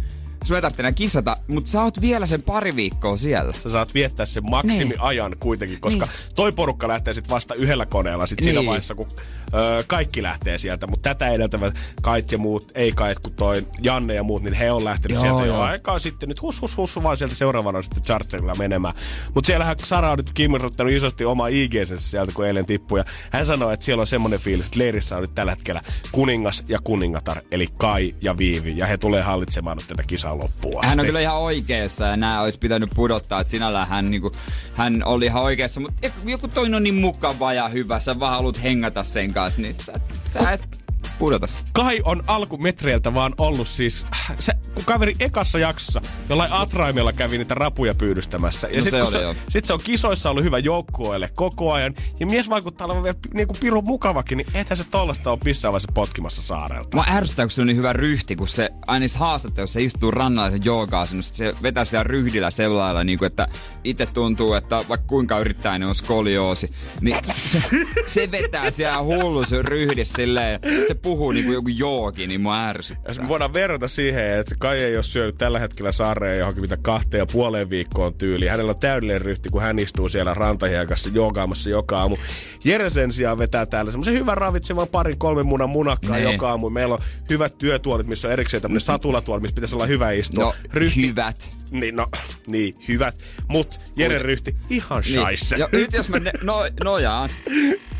sun ei tarvitse enää kisata, mutta sä oot vielä sen pari viikkoa siellä. Sä saat viettää sen maksimiajan kuitenkin, koska toi porukka lähtee sitten vasta yhdellä koneella sit siinä Niin. vaiheessa, kun öö, kaikki lähtee sieltä. Mutta tätä edeltävät Kait ja muut, ei Kait kun toi Janne ja muut, niin he on lähtenyt Joo, sieltä jo joo. aikaa sitten. Nyt hus hus hus vaan sieltä seuraavana sitten charterilla menemään. Mutta siellähän Sara on nyt kimirruttanut isosti oma ig sieltä, kun eilen tippui. Ja hän sanoi, että siellä on semmoinen fiilis, että leirissä on nyt tällä hetkellä kuningas ja kuningatar, eli Kai ja Viivi. Ja he tulee hallitsemaan nyt tätä kisaa jossain loppuun asti. Hän on kyllä ihan oikeassa ja nämä olisi pitänyt pudottaa, että sinällään hän, niin kuin, hän oli ihan oikeassa, mutta joku toinen on niin mukava ja hyvä, sä vaan haluat hengata sen kanssa, niin sä, sä et pudota. Kai on alkumetreiltä vaan ollut siis, se, kun kaveri ekassa jaksossa jollain Atraimella kävi niitä rapuja pyydystämässä. Ja No sit, se oli se, sit se on kisoissa ollut hyvä joukkueelle koko ajan. Ja mies vaikuttaa olevan vielä niinku pirun mukavakin, niin ethän se tollasta ole missään vaiheessa potkimassa saarelta. Mua ärsyttää, kun se on niin hyvä ryhti, kun se aina niissä haastatteluissa se istuu rannalla ja se joogaa se vetää siellä ryhdillä sellailla, niin kuin, että itse tuntuu, että vaikka kuinka yrittää, niin on skolioosi. Niin [LAUGHS] se, se vetää siellä hullu se ryhdissä silleen, se puhuu niin kuin joku joogi, niin mua ärsyttää. Jos me voidaan verrata siihen, että Kai ei ole syönyt tällä hetkellä sarjaa johonkin mitä kahteen ja puoleen viikkoon tyyliin. Hänellä on täydellinen ryhti, kun hän istuu siellä rantahiekassa joogaamassa joka aamu. Jere sen sijaan vetää täällä semmoisen hyvän ravitsevan parin kolmen munan munakkaa Nee. joka aamu. Meillä on hyvät työtuolit, missä on erikseen tämmöinen satulatuoli, missä pitäisi olla hyvä istua. No, hyvät. Niin, no, niin, hyvät. Mut Jere ryhti ihan shaisse. Niin. Ja nyt jos mä ne, no, nojaan. [LAUGHS]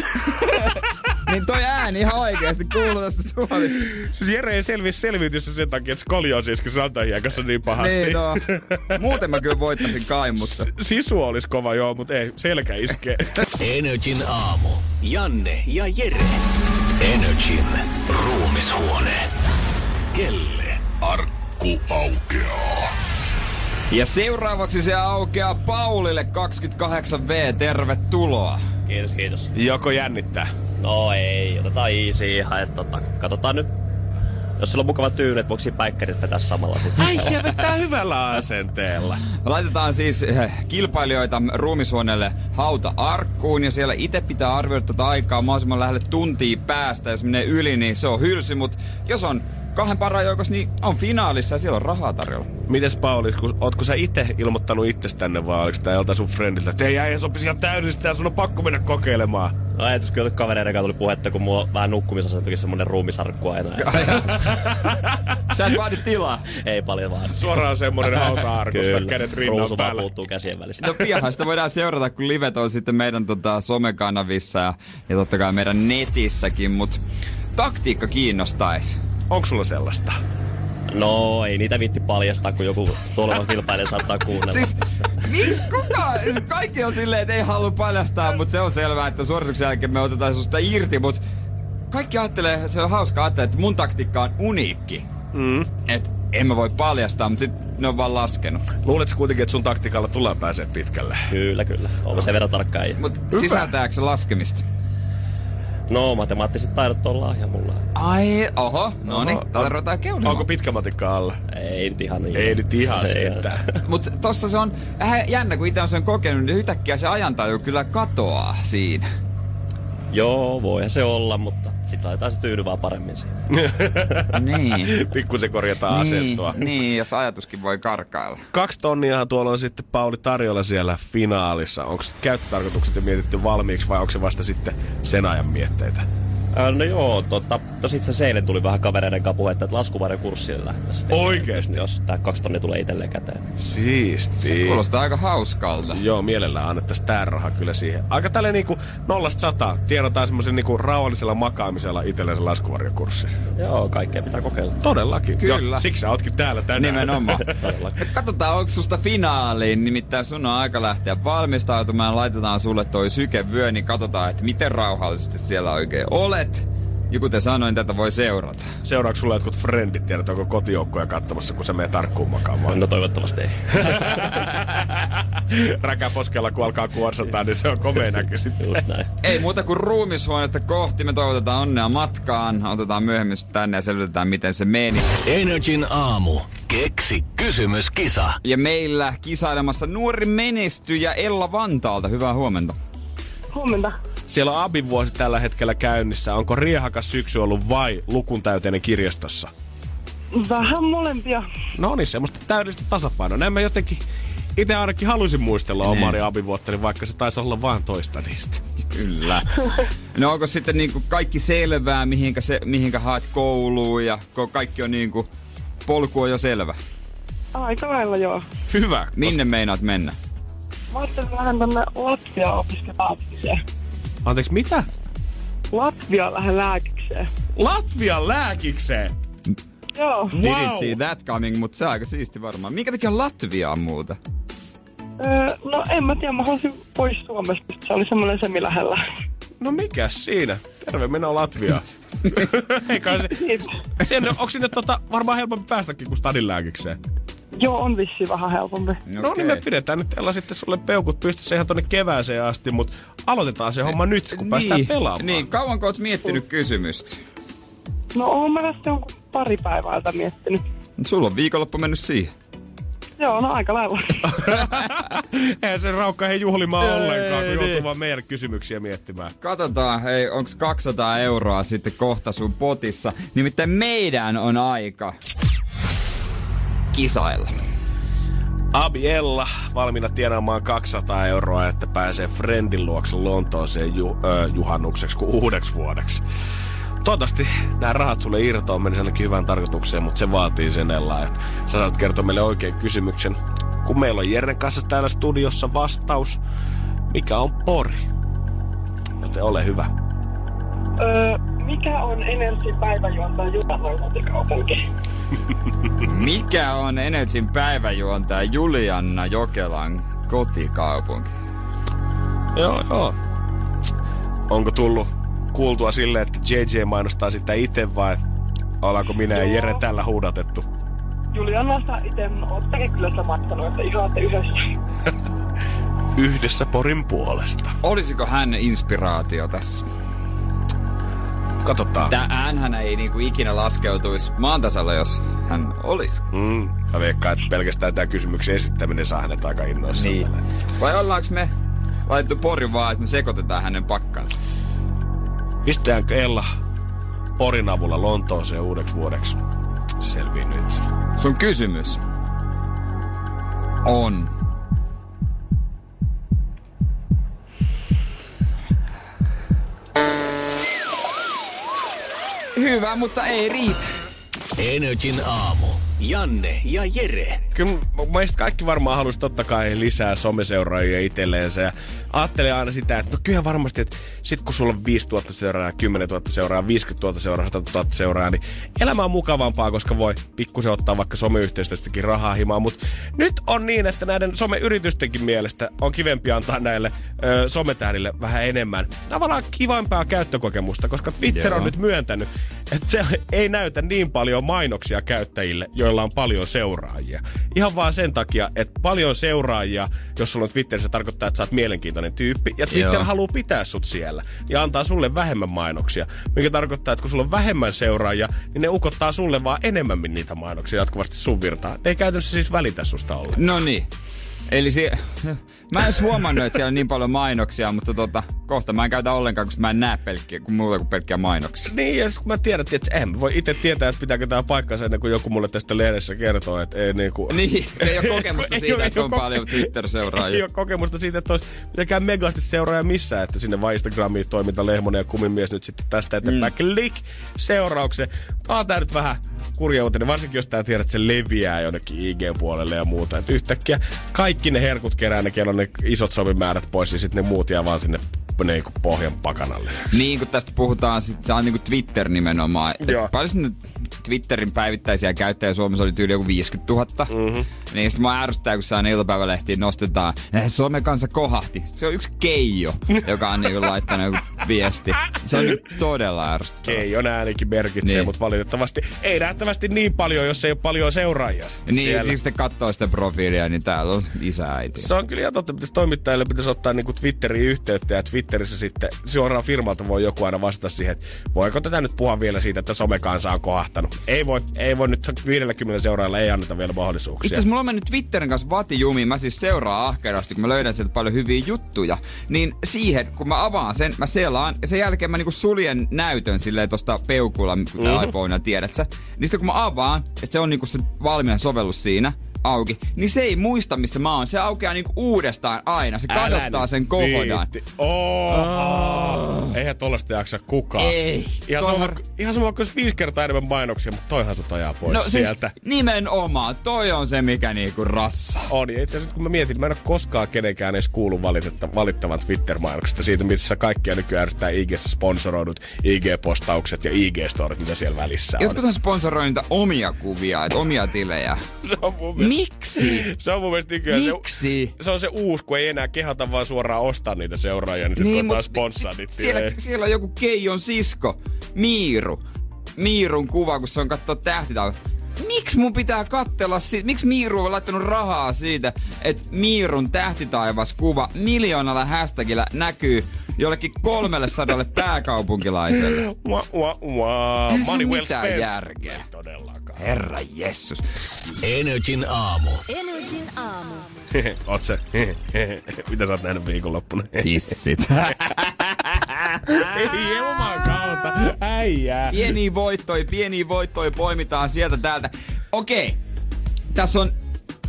[LAUGHS] niin toi ääni ihan oikeasti kuuluu tästä tuolista. Siis Jere ei selviä selviytyssä sen takia, että skoliosi iski rantahiekassa niin pahasti. Niin, no. [LAUGHS] Muuten mä kyllä voittaisin kai, mutta... Sisu olisi kova joo, mutta ei, selkä iskee. [LAUGHS] Energin aamu. Janne ja Jere. Energin ruumishuone. Kelle arkku aukeaa. Ja seuraavaksi se aukeaa Paulille 28V. Tervetuloa. Kiitos, kiitos. Joko jännittää? No ei, otetaan easy ihan, että tota, katsotaan nyt. Jos sulla on mukava tyyli, että voiko päikkärit vetää samalla sitten. Äijä vetää hyvällä asenteella. Laitetaan siis eh, kilpailijoita ruumishuoneelle hauta arkkuun ja siellä itse pitää arvioida tuota aikaa mahdollisimman lähelle tuntia päästä. Jos menee yli, niin se on hylsy, mutta jos on kahden parhaan joukossa, niin on finaalissa ja siellä on rahaa tarjolla. Mites Pauli, kun, ootko sä itse ilmoittanut itsestänne vai oliko tää joltain sun friendiltä, että ei äijä sopisi ihan täydellistä ja sun on pakko mennä kokeilemaan? No ajatus kyllä kavereiden kanssa tuli puhetta, kun mulla vähän nukkumisasentukin semmonen ruumisarkku aina. [LAUGHS] Sä et vaadi tilaa. ei paljon vaan. Suoraan semmonen hauta-arkusta, kädet rinnan Ruusu päällä. puuttuu käsien välistä. No pianhan sitä voidaan seurata, kun livet on sitten meidän tota, somekanavissa ja, ja totta kai meidän netissäkin, mutta taktiikka kiinnostaisi. Onko sulla sellaista? No ei niitä viitti paljastaa, kun joku tulevan kilpailija saattaa kuunnella. Siis, miksi kuka? Kaikki on silleen, että ei halua paljastaa, mutta se on selvää, että suorituksen jälkeen me otetaan susta irti, mutta kaikki ajattelee, se on hauska ajatella, että mun taktiikka on uniikki. Mm. Et en mä voi paljastaa, mutta sit ne on vaan laskenut. Luuletko kuitenkin, että sun taktiikalla tullaan pääsee pitkälle? Kyllä, kyllä. Olen sen verran tarkka äijä. Mutta sisältääkö se laskemista? No, matemaattiset taidot on lahja mulla. Ai, oho, no niin, Oho. täältä ruvetaan keulimaan. Onko pitkä matikka alla? Ei nyt ihan niin. Ei nyt ihan sitä. [LAUGHS] Mutta tossa se on vähän jännä, kun itse on sen kokenut, niin yhtäkkiä se ajantaju kyllä katoaa siinä. Joo, voihan se olla, mutta sitten laitetaan se tyyny vaan paremmin siihen. [LAUGHS] niin. Pikkusen korjataan asentoa. Niin, niin, jos ajatuskin voi karkailla. Kaksi tonniahan tuolla on sitten Pauli tarjolla siellä finaalissa. Onko käyttötarkoitukset jo mietitty valmiiksi vai onko se vasta sitten sen ajan mietteitä? No joo, tota, tos itse asiassa eilen tuli vähän kavereiden kanssa puhetta, että laskuvarjokurssille lähdetään sitten. Oikeesti? Jos tää kaksi tonnia tulee itselleen käteen. Siisti. Se kuulostaa aika hauskalta. Joo, mielellään annettaisiin tää raha kyllä siihen. Aika tälleen niinku nollasta sataa. Tiedotaan semmoisen niinku rauhallisella makaamisella itsellensä laskuvarjokurssi. Joo, kaikkea pitää kokeilla. Todellakin. Kyllä. Joo, siksi sä ootkin täällä tänään. Nimenomaan. [LAUGHS] Todellakin. Katsotaan, onko susta finaaliin. Nimittäin sun on aika lähteä valmistautumaan. Laitetaan sulle toi sykevyö, niin katsotaan, että miten rauhallisesti siellä oikein olet. Ja kuten sanoin, tätä voi seurata. Seuraavaksi sulla jotkut frendit, tiedät, onko kotijoukkoja katsomassa, kun se menee tarkkuun makaamaan. No toivottavasti ei. [LAUGHS] Räkäposkella, kun alkaa kuorsataan, niin se on komea näkö sitten. Just näin. [LAUGHS] Ei muuta kuin ruumishuonetta kohti. Me toivotetaan onnea matkaan. Otetaan myöhemmin tänne ja selvitetään, miten se meni. Energin aamu. Keksi kysymyskisa. Ja meillä kisailemassa nuori menestyjä Ella Vantaalta. Hyvää huomenta. Huomenta. Siellä on Abin vuosi tällä hetkellä käynnissä. Onko riehakas syksy ollut vai lukun täyteinen kirjastossa? Vähän molempia. No niin, semmoista täydellistä tasapainoa. Näin mä jotenkin itse ainakin haluaisin muistella Niin. omaa Abin vuotta, niin vaikka se taisi olla vain toista niistä. Kyllä. No onko sitten niinku kaikki selvää, mihinkä, se, mihinkä haet kouluun ja kaikki on niinku, polku on jo selvä. Aika lailla joo. Hyvä. Minne meinaat mennä? Mä ajattelin vähän tonne Latviaan opiskella lääkikseen. Anteeksi, mitä? Latvia vähän lääkikseen. Latvian lääkikseen! Joo. Didn't see that coming, mutta se on aika siisti varmaan. Minkä takia Latvia on muuta? Öö, no en mä tiedä, mä haluaisin pois Suomesta. Se oli semmoinen semi lähellä. No mikä siinä? Terve, minä Latviaan. [LAUGHS] Eikä se, sinne, onko sinne tota, varmaan helpompi päästäkin kuin stadin lääkikseen? Joo, on vissi vähän helpompi. No niin, me pidetään nyt Ella sitten sulle peukut pystyssä ihan tonne kevääseen asti, mutta aloitetaan se homma nyt, kun päästään niin, pelaamaan. Niin, kauanko oot miettinyt kysymystä? No oon mä tästä jonkun pari päivää tätä miettinyt. Sulla on viikonloppu mennyt siihen. Joo, no aika lailla. [LAUGHS] Eihän se raukka he juhlimaan Ei, ollenkaan, kun niin. joutuu vaan meidän kysymyksiä miettimään. Katsotaan, hei, onks 200 euroa sitten kohta sun potissa. Nimittäin meidän on aika kisailla. Abiella valmiina tienaamaan 200 euroa, että pääsee Friendin luokse Lontooseen ju, ö, juhannukseksi kuin uudeksi vuodeksi. Toivottavasti nämä rahat sulle irtoa meni ainakin hyvään tarkoitukseen, mutta se vaatii sen että sä saat kertoa meille oikein kysymyksen. Kun meillä on Jerren kanssa täällä studiossa vastaus, mikä on pori? Joten ole hyvä. Öö, mikä on Energy päiväjuontaja Juhanoin kotikaupunki? [LAUGHS] Mikä on Energyn päiväjuontaja Julianna Jokelan kotikaupunki? Joo, joo. Onko tullut kuultua silleen, että JJ mainostaa sitä itse vai ollaanko minä ja. Jere tällä huudatettu? Julianasta itse oottakin kyllä sitä matkanut, että ihan yhdessä. [LAUGHS] Yhdessä Porin puolesta. Olisiko hän inspiraatio tässä? Katsotaan. Tää äänhän ei niinku ikinä laskeutuisi maantasalle, jos hän olisi. Mm. Mä veikkaan, että pelkästään tämä kysymyksen esittäminen saa hänet aika innoissaan. Niin. Vai ollaanko me laitettu pori vaan, että me sekoitetaan hänen pakkansa? Pistetäänkö Ella Porin avulla Lontooseen uudeksi vuodeksi? Selvii nyt. Sun kysymys on... Hyvä, mutta ei riitä. Energin aamu. Janne ja Jere. Kyllä meistä kaikki varmaan haluaisi totta kai lisää someseuraajia itselleensä. Ja ajattelee aina sitä, että no kyllä varmasti, että sit kun sulla on 5000 seuraajaa, 10 000 seuraajaa, 50 000 seuraajaa, 100 000 seuraajaa, niin elämä on mukavampaa, koska voi pikkusen ottaa vaikka someyhteistyöstäkin rahaa himaan. Mutta nyt on niin, että näiden someyritystenkin mielestä on kivempi antaa näille ö, sometähdille vähän enemmän. Tavallaan kivampaa käyttökokemusta, koska Twitter Joo. on nyt myöntänyt, että se ei näytä niin paljon mainoksia käyttäjille, joilla on paljon seuraajia. Ihan vaan sen takia, että paljon seuraajia, jos sulla on Twitterissä, tarkoittaa, että sä oot mielenkiintoinen tyyppi. Ja Twitter Joo. haluaa pitää sut siellä ja antaa sulle vähemmän mainoksia. Mikä tarkoittaa, että kun sulla on vähemmän seuraajia, niin ne ukottaa sulle vaan enemmän niitä mainoksia jatkuvasti sun virtaan. Ne ei käytännössä siis välitä susta ollenkaan. No niin. Eli si- [LAUGHS] mä en edes huomannut, että siellä on niin paljon mainoksia, mutta tota, kohta mä en käytä ollenkaan, koska mä en näe pelkkiä, kuin muuta kuin pelkkiä mainoksia. Niin, ja kun mä tiedän, että en voi itse tietää, että pitääkö tämä paikkansa ennen kuin joku mulle tästä lehdessä kertoo, että ei niinku... Niin, ei [LAUGHS] ole kokemusta Ei siitä, ole- että ei on ole paljon Twitter-seuraajia. [LAUGHS] Ei ole kokemusta siitä, että olisi mitenkään megasti seuraaja missään, että sinne vaan Instagramiin toiminta Lehmonen ja Kumimies nyt sitten tästä eteenpäin. Mm. Klik seurauksen. On tää nyt vähän kurja uutinen, varsinkin jos tää tiedät, että se leviää jonnekin IG-puolelle ja muuta. Et yhtäkkiä kaikki ne herkut kerää, ne kello ne isot sovimäärät pois ja sitten ne muut jää vaan sinne niin kuin pohjan pakanalle. Niin, kun tästä puhutaan, sit se on niinku Twitter nimenomaan. Paljon sinne Twitterin päivittäisiä käyttäjiä Suomessa oli tyyli joku 50 000. Mm-hmm. Niin sit mua ärsyttää, kun saan iltapäivälehtiin nostetaan, "Eh, Suomen kanssa kohahti. Sit se on yksi Keijo, joka on niinku laittanut joku viesti. Se on nyt todella ärsyttävää. Keijon äänikin merkitsee, Niin. niin. mutta valitettavasti ei nähtävästi niin paljon, jos ei ole paljon seuraajia sitten Niin, siellä. siis sitten katsoo sitä profiilia, niin täällä on isä äiti. Se on kyllä ihan totta, pitäisi toimittajille pitäisi ottaa niinku Twitteriin yhteyttä ja Twitterissä sitten suoraan firmalta voi joku aina vastata siihen, että voiko tätä nyt puhua vielä siitä, että somekansa on kohahtanut. Ei voi, ei voi nyt 50 seuraajalla ei anneta vielä Itse mahdollisuuksia. asiassa mulla on mennyt Twitterin kanssa vatijumiin. Mä siis seuraan ahkerasti, kun mä löydän sieltä paljon hyviä juttuja. Niin siihen, kun mä avaan sen, mä selaan ja sen jälkeen mä niinku suljen näytön silleen tosta peukulla mm-hmm. iPhonea, tiedät sä. Niin sitten kun mä avaan, että se on niinku se valmiina sovellus siinä, auki, niin se ei muista, missä mä oon. Se aukeaa niinku uudestaan aina. Se Älä kadottaa sen viitti. Oh, oh. Eihän tollasta jaksa kukaan. Ei. Ihan sama, ihan sama, olisi viisi kertaa enemmän mainoksia, mutta toihan sut ajaa pois No sieltä. siis nimenomaan, toi on se mikä niinku rassa. On, ja itse asiassa kun mä mietin, mä en ole koskaan kenenkään edes kuullut valitetta, valittavan Twitter-mainoksesta siitä, missä kaikkia nykyään ärsyttää IGssä sponsoroidut IG-postaukset ja IG-storit, mitä siellä välissä on. Jotkut on sponsoroinut niitä omia kuvia, et omia tilejä. Se on mun Miksi? se on mun mielestä nykyään se, Miksi? se on se uusi, kun ei enää kehata vaan suoraan ostaa niitä seuraajia, niin, niin sitten sponssaa niitä siellä, siellä on joku Keijon sisko, Miiru. Miirun kuva, kun se on kattoo tähtitaivasta. Miksi mun pitää kattella siitä? Miksi Miiru on laittanut rahaa siitä, että Miirun tähtitaivas kuva miljoonalla hashtagillä näkyy jollekin kolmelle sadalle pääkaupunkilaiselle? [LAUGHS] Ua, ua, ua. Eihän se Money well mitään spent. järkeä. Ei todellakaan. Herra Jessus. Energin aamu. Energin aamu. [LAUGHS] Oot se? [LAUGHS] Mitä sä oot nähnyt viikonloppuna? Tissit. Ei omaa kautta. Äijää. Pieni voittoi, pieni voittoi poimitaan sieltä täältä. Okei, tässä on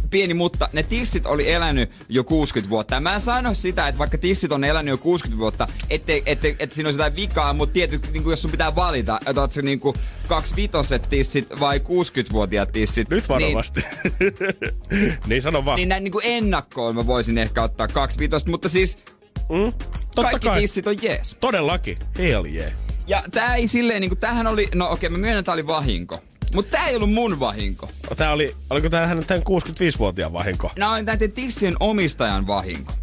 pieni mutta. Ne tissit oli elänyt jo 60 vuotta. Ja mä en sano sitä, että vaikka tissit on elänyt jo 60 vuotta, ettei, ettei, että siinä olisi jotain vikaa, mutta tietysti niin jos sun pitää valita, että oot se niin kuin kaksi vitoset tissit vai 60-vuotiaat tissit. Nyt varovasti. Niin, [LAUGHS] niin sano vaan. Niin, niin näin niin kuin ennakkoon mä voisin ehkä ottaa kaksi vitosta, mutta siis Mm, totta kaikki kai. tissit on jees. Todellakin. Hell yeah. Ja tää ei silleen niinku, tämähän oli, no okei mä myönnän, tää oli vahinko. Mutta tää ei ollut mun vahinko. Tää oli, oliko tää hänen tämän 65-vuotiaan vahinko? Oli näiden tissien omistajan vahinko.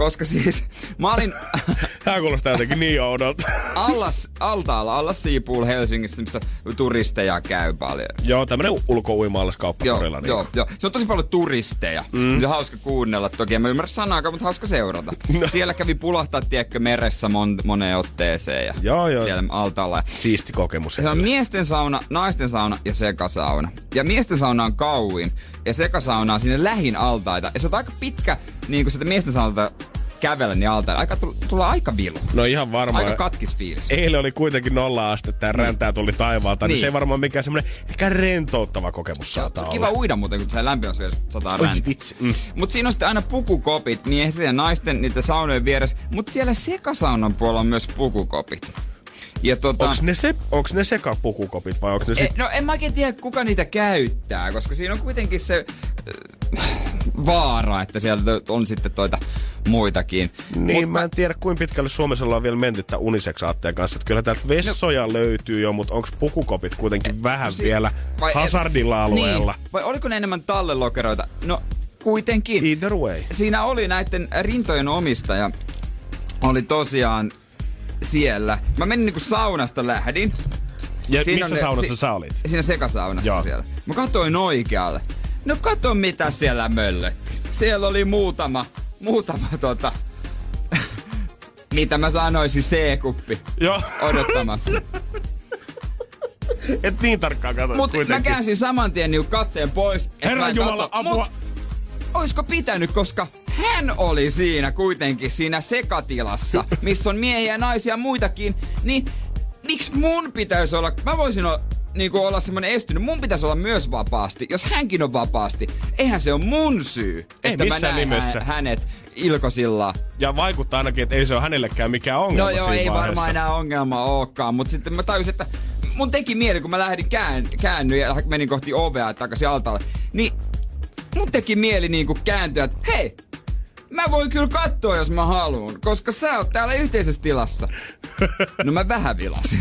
Koska siis mä olin [LAUGHS] Tää kuulostaa jotenkin niin oudolta. allas, altaalla, allas Siipuul Helsingissä, missä turisteja käy paljon. Joo, tämmönen ulko-uimaallis kauppakorilla. Joo, niin. joo, joo. Se on tosi paljon turisteja. Mm. On hauska kuunnella toki. En mä ymmärrä sanaakaan, mutta hauska seurata. No. Siellä kävi pulahtaa, tiedätkö, meressä mon, moneen otteeseen. Ja Joo, joo. Siellä altaalla. Siisti kokemus. Se on miesten sauna, naisten sauna ja sekasauna. Ja miesten sauna on kauin ja sekasauna on sinne lähin altaita. Ja se on aika pitkä, niin kuin sitä miesten saunalta kävellä niin altailla. Aika tulla, aika vilu. No ihan varmaan. Aika katkis fiilis. Eilen oli kuitenkin nolla astetta ja räntää tuli taivaalta, niin. Niin. niin se ei varmaan mikään semmoinen ehkä rentouttava kokemus Se on saattaa kiva olla. uida muuten, kun se lämpimässä vedessä sataa Oi räntää. vitsi. Mm. Mut siinä on sitten aina pukukopit miesten ja naisten niitä saunojen vieressä. Mut siellä sekasaunan puolella on myös pukukopit. Ja tota, Onks ne, se, onks ne sekapukukopit vai onks ne e, sit... no en mä oikein tiedä, kuka niitä käyttää, koska siinä on kuitenkin se äh, vaara, että siellä on sitten toita muitakin. Niin, mä en tiedä kuinka pitkälle Suomessa ollaan vielä menty tämän unisex-aatteen kanssa. Että kyllä täältä vessoja no. löytyy jo, mutta onks pukukopit kuitenkin vähän si- vielä vai- hazardilla alueella? Niin. Vai oliko ne enemmän tallelokeroita? No kuitenkin. Either way. Siinä oli näiden rintojen omistaja, oli tosiaan siellä. Mä menin niinku saunasta lähdin. Ja Siinä missä on saunassa si- sä olit? Siinä sekasaunassa Joo. siellä. Mä katsoin oikealle. No kato mitä siellä möllötti. Siellä oli muutama, muutama tota, [LAUGHS] mitä mä sanoisin, C-kuppi Joo. odottamassa. Et niin tarkkaan katso mä kuitenkin. käänsin saman tien niinku katseen pois. Herra mä Jumala, katso. apua. Mut oisko pitänyt, koska hän oli siinä kuitenkin siinä sekatilassa, [LAUGHS] missä on miehiä ja naisia ja muitakin, niin miksi mun pitäisi olla, mä voisin olla, niin kuin olla semmoinen estynyt, mun pitäisi olla myös vapaasti, jos hänkin on vapaasti. Eihän se ole mun syy, Ei että mä näin nimessä. hä- hänet ilkosilla. Ja vaikuttaa ainakin, että ei se ole hänellekään mikään ongelma No joo, siinä ei vaiheessa. varmaan enää ongelma olekaan, mutta sitten mä tajusin, että mun teki mieli, kun mä lähdin kään, käännyin ja menin kohti ovea takaisin altaalle, niin mun teki mieli niinku kääntyä, että hei, mä voin kyllä katsoa, jos mä haluan, koska sä oot täällä yhteisessä tilassa. No mä vähän vilasin.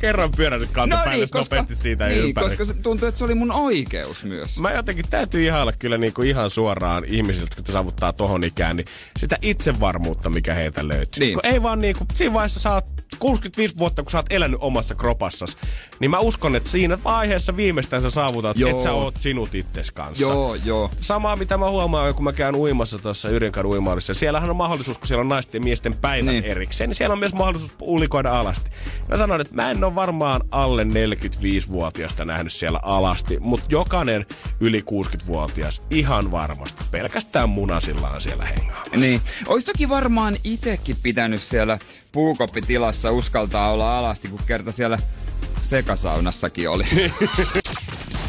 Kerran pyörännyt kantapäälle niin, koska, nopeasti siitä niin, ympäri. koska se tuntuu, että se oli mun oikeus myös. Mä jotenkin täytyy ihailla kyllä niinku ihan suoraan ihmisiltä, kun saavuttaa tohon ikään, niin sitä itsevarmuutta, mikä heiltä löytyy. Niin. Kun ei vaan niinku, siinä vaiheessa sä oot 65 vuotta, kun sä oot elänyt omassa kropassas, niin mä uskon, että siinä vaiheessa viimeistään sä saavutat, Joo. että sä oot sinut itses kanssa. Joo, joo. Samaa mitä mä huomaan, kun mä käyn uimassa tuossa Yrinkadun uimaalissa. Siellähän on mahdollisuus, kun siellä on naisten ja miesten päivät Niin. niin. erikseen, niin siellä on myös mahdollisuus ulikoida alasti. Mä sanon, että mä en ole varmaan alle 45-vuotiaasta nähnyt siellä alasti, mutta jokainen yli 60-vuotias ihan varmasti pelkästään munasillaan siellä hengaamassa. Niin. Ois toki varmaan itekin pitänyt siellä puukoppitilassa uskaltaa olla alasti, kun kerta siellä sekasaunassakin oli. [LAUGHS]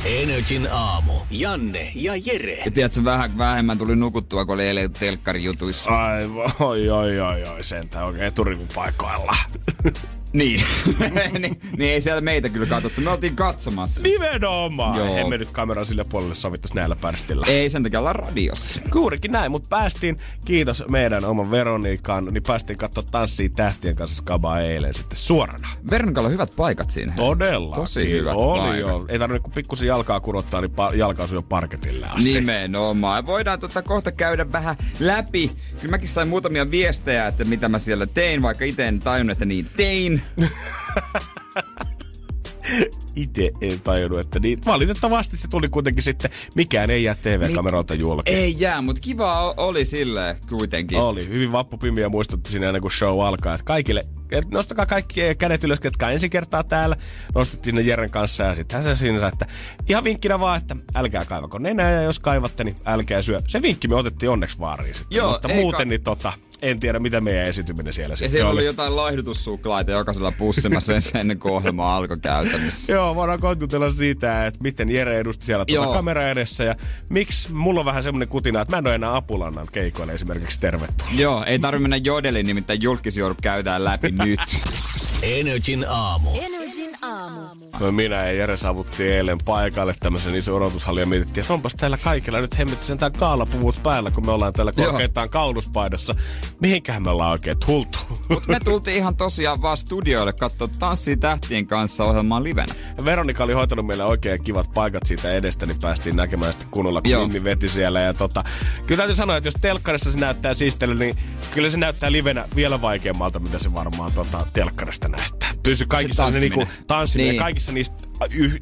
Energin aamu. Janne ja Jere. Ja tiedätkö, vähän vähemmän tuli nukuttua, kun oli eilen telkkarijutuissa. Ai, oi, oi, oi, oi, sentään oikein eturivin paikoilla. [LAUGHS] Niin. [LAUGHS] niin, niin ei siellä meitä kyllä katsottu. Me oltiin katsomassa. Nimenomaan. Joo. Emme nyt kameran sille puolelle sovittais näillä pärstillä. Ei sen takia olla radiossa. Kuurikin näin, mutta päästiin, kiitos meidän oman Veronikaan, niin päästiin katsoa Tanssii tähtien kanssa skabaa eilen sitten suorana. Vernikalla on hyvät paikat siinä. Todella. Tosi hyvät Oli paikat. jo. Ei tarvinnut kuin pikkusen jalkaa kurottaa, niin pa- jalka osui jo parketille asti. Nimenomaan. Voidaan tota kohta käydä vähän läpi. Kyllä mäkin sain muutamia viestejä, että mitä mä siellä tein, vaikka itse en tajunnut, että niin tein. [LAUGHS] Itse en tajunnut, että niin. Valitettavasti se tuli kuitenkin sitten, mikään ei jää TV-kameralta julki. Ei jää, mutta kiva oli silleen kuitenkin. Oli. Hyvin vappupimiä muistutti siinä ennen kuin show alkaa, että kaikille et nostakaa kaikki kädet ylös, ketkä ensi kertaa täällä. Nostettiin ne Jeren kanssa ja sitten se siinä, että ihan vinkkinä vaan, että älkää kaivako nenää ja jos kaivatte, niin älkää syö. Se vinkki me otettiin onneksi vaariin sitten. Joo, mutta muuten ka- niin tota, en tiedä mitä meidän esityminen siellä Ja sitten siellä oli. oli jotain laihdutussuklaita jokaisella pussimassa sen ennen kuin ohjelma alkoi käytännössä. Joo, voidaan kontutella siitä, että miten Jere edusti siellä tuota Joo. kamera edessä ja miksi mulla on vähän semmoinen kutina, että mä en ole enää apulannalta keikoille esimerkiksi tervetuloa. Joo, ei tarvi mennä jodeliin, nimittäin julkisjoudut käydään läpi nyt. [LAUGHS] Energin aamu. Energin aamu. No minä ja Jere saavuttiin eilen paikalle tämmöisen iso odotushalli ja mietittiin, että onpas täällä kaikilla nyt hemmetti sentään kaalapuvut päällä, kun me ollaan täällä korkeintaan kauluspaidassa. Mihinkähän me ollaan oikein tultu? Mutta me tultiin ihan tosiaan vaan studioille katsoa Tanssii tähtien kanssa ohjelmaa livenä. Veronika oli hoitanut meille oikein kivat paikat siitä edestä, niin päästiin näkemään sitten kunnolla, kun Joo. Mimmi veti siellä. Ja tota, kyllä täytyy sanoa, että jos telkkarissa se näyttää siistelle, niin kyllä se näyttää livenä vielä vaikeammalta, mitä se varmaan tota, telkkarista näyttää. Pysy kaikissa se, niinku. Tanssiminen, Niin. kaikissa niissä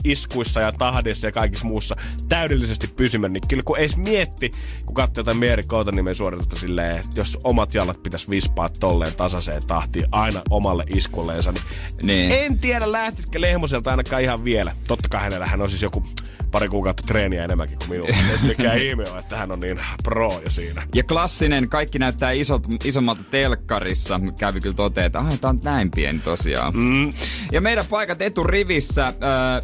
iskuissa ja tahdissa ja kaikissa muussa täydellisesti pysymään, niin kyllä kun edes mietti, kun katsoo jotain Mierik Koutanimen suoritusta silleen, että jos omat jalat pitäisi vispaa tolleen tasaiseen tahtiin aina omalle iskulleensa, niin, Niin. en tiedä lähtisikö Lehmoselta ainakaan ihan vielä. Totta kai hänellähän on siis joku pari kuukautta treeniä enemmänkin kuin minulla. Ei mikään [LAUGHS] ihme ole, että hän on niin pro jo siinä. Ja klassinen, kaikki näyttää isot, isommalta telkkarissa. Kävi kyllä toteen, että ah, tää on näin pieni tosiaan. Mm. Ja meidän paikat eturivissä, äh,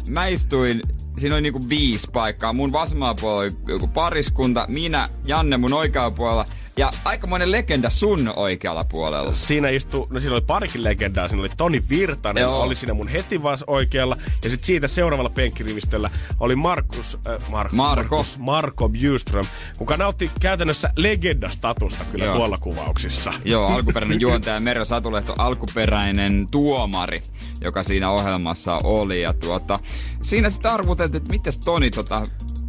mä istuin, siinä oli niinku viisi paikkaa. Mun vasemmalla puolella oli joku pariskunta, minä, Janne mun oikealla puolella. Ja aikamoinen legenda sun oikealla puolella. Siinä istui, no siinä oli parikin legendaa. Siinä oli Toni Virtanen, Joo. oli siinä mun heti vas oikealla. Ja sitten siitä seuraavalla penkkirivistöllä oli Markus, äh, Mar- Marko. Markus, Marko Bjurström, kuka nautti käytännössä legendastatusta kyllä Joo. tuolla kuvauksissa. Joo, alkuperäinen juontaja Merja Satulehto, alkuperäinen tuomari, joka siinä ohjelmassa oli. Ja tuota, siinä sitten arvuteltiin, että mites Toni, tota,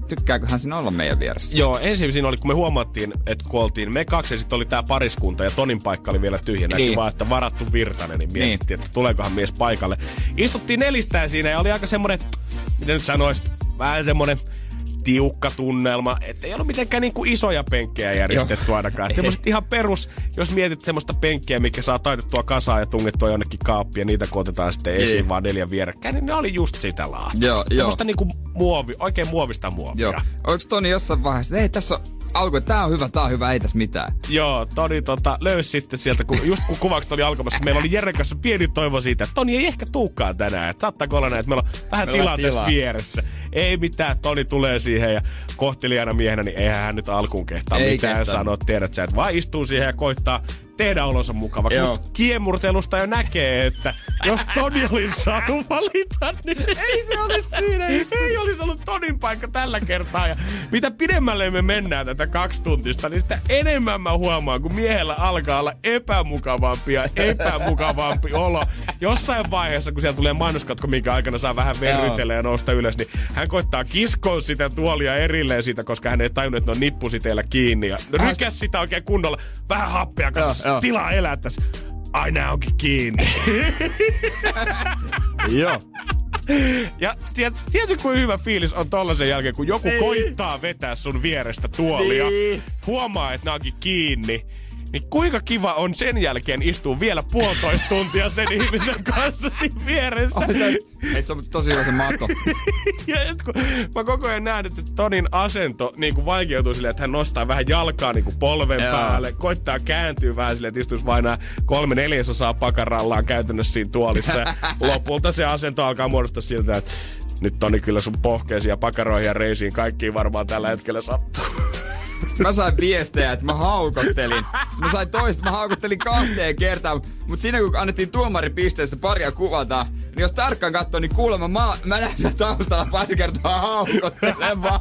tykkääkö hän siinä olla meidän vieressä? Joo, ensin siinä oli, kun me huomattiin, että kun oltiin me kaksi ja sitten oli tää pariskunta ja Tonin paikka oli vielä tyhjä. Niin. vaan, että varattu Virtanen, niin mietittiin, että tuleekohan mies paikalle. Istuttiin nelistään siinä ja oli aika semmonen, miten nyt sanois, vähän semmonen tiukka tunnelma, että ei ollut mitenkään niinku isoja penkkejä järjestetty ainakaan. Semmoiset ihan perus, jos mietit semmoista penkkiä, mikä saa taitettua kasaan ja tungettua jonnekin kaappiin ja niitä kun otetaan sitten esiin Niin. vaan neljä vierekkäin, niin ne oli just sitä laatua. Joo, joo. Semmoista niinku muovi, oikein muovista muovia. Joo. Oliko Toni jossain vaiheessa, ei tässä on alku, tää on hyvä, tää on hyvä, ei tässä mitään. Joo, Toni tota, löysi sitten sieltä, kun, just kun kuvaukset oli alkamassa, meillä oli Jeren kanssa pieni toivo siitä, että Toni ei ehkä tuukaan tänään. Että saattaako olla näin, että meillä on vähän Meillä tilaa tässä vieressä. Ei mitään, Toni tulee siihen ja kohtelijana miehenä, niin eihän hän nyt alkuun kehtaa Ei mitään kehtaa. sanoa. Tiedät sä, että vaan istuu siihen ja koittaa tehdä olonsa mukavaksi. Joo. Mutta kiemurtelusta jo näkee, että jos Toni olisi saanut valita, niin ei se olisi siinä. Ei olisi ollut Tonin paikka tällä kertaa. Ja mitä pidemmälle me mennään tätä kaksi tuntista, niin sitä enemmän mä huomaan, kun miehellä alkaa olla epämukavampi ja epämukavampi olo. Jossain vaiheessa, kun siellä tulee mainoskatko, minkä aikana saa vähän verrytellä ja nousta ylös, niin hän koittaa kiskoa sitä tuolia erilleen siitä, koska hän ei tajunnut, että ne on nippusiteillä kiinni. Ja rykäs sitä oikein kunnolla. Vähän happea, katso, Joo, tilaa elää tässä. Ai nää onkin kiinni. [LAUGHS] Joo. Ja tiedät, tiedätkö, kuin hyvä fiilis on tollasen jälkeen, kun joku Niin. koittaa vetää sun vierestä tuolia, Niin. huomaa, että nää onkin kiinni, niin kuinka kiva on sen jälkeen istua vielä puolitoista tuntia sen ihmisen kanssa siinä vieressä. Ei se on tosi hyvä se mato. [LAUGHS] Ja et kun mä koko ajan näen, että Tonin asento niin kuin vaikeutuu silleen, että hän nostaa vähän jalkaa niin kuin polven Joo. päälle, koittaa kääntyä vähän silleen, että istuisi vain nämä kolme neljäsosaa pakarallaan käytännössä siinä tuolissa. [LAUGHS] Lopulta se asento alkaa muodostaa siltä, että Nyt Toni kyllä sun pohkeisiin ja pakaroihin ja reisiin kaikkiin varmaan tällä hetkellä sattuu. Mä sain viestejä, että mä haukottelin. Mä sain toista, mä haukottelin kahteen kertaan. Mutta siinä kun annettiin tuomari pisteestä paria kuvata, niin jos tarkkaan katsoo, niin kuulemma mä, mä näen sen taustalla pari kertaa haukottelemaan.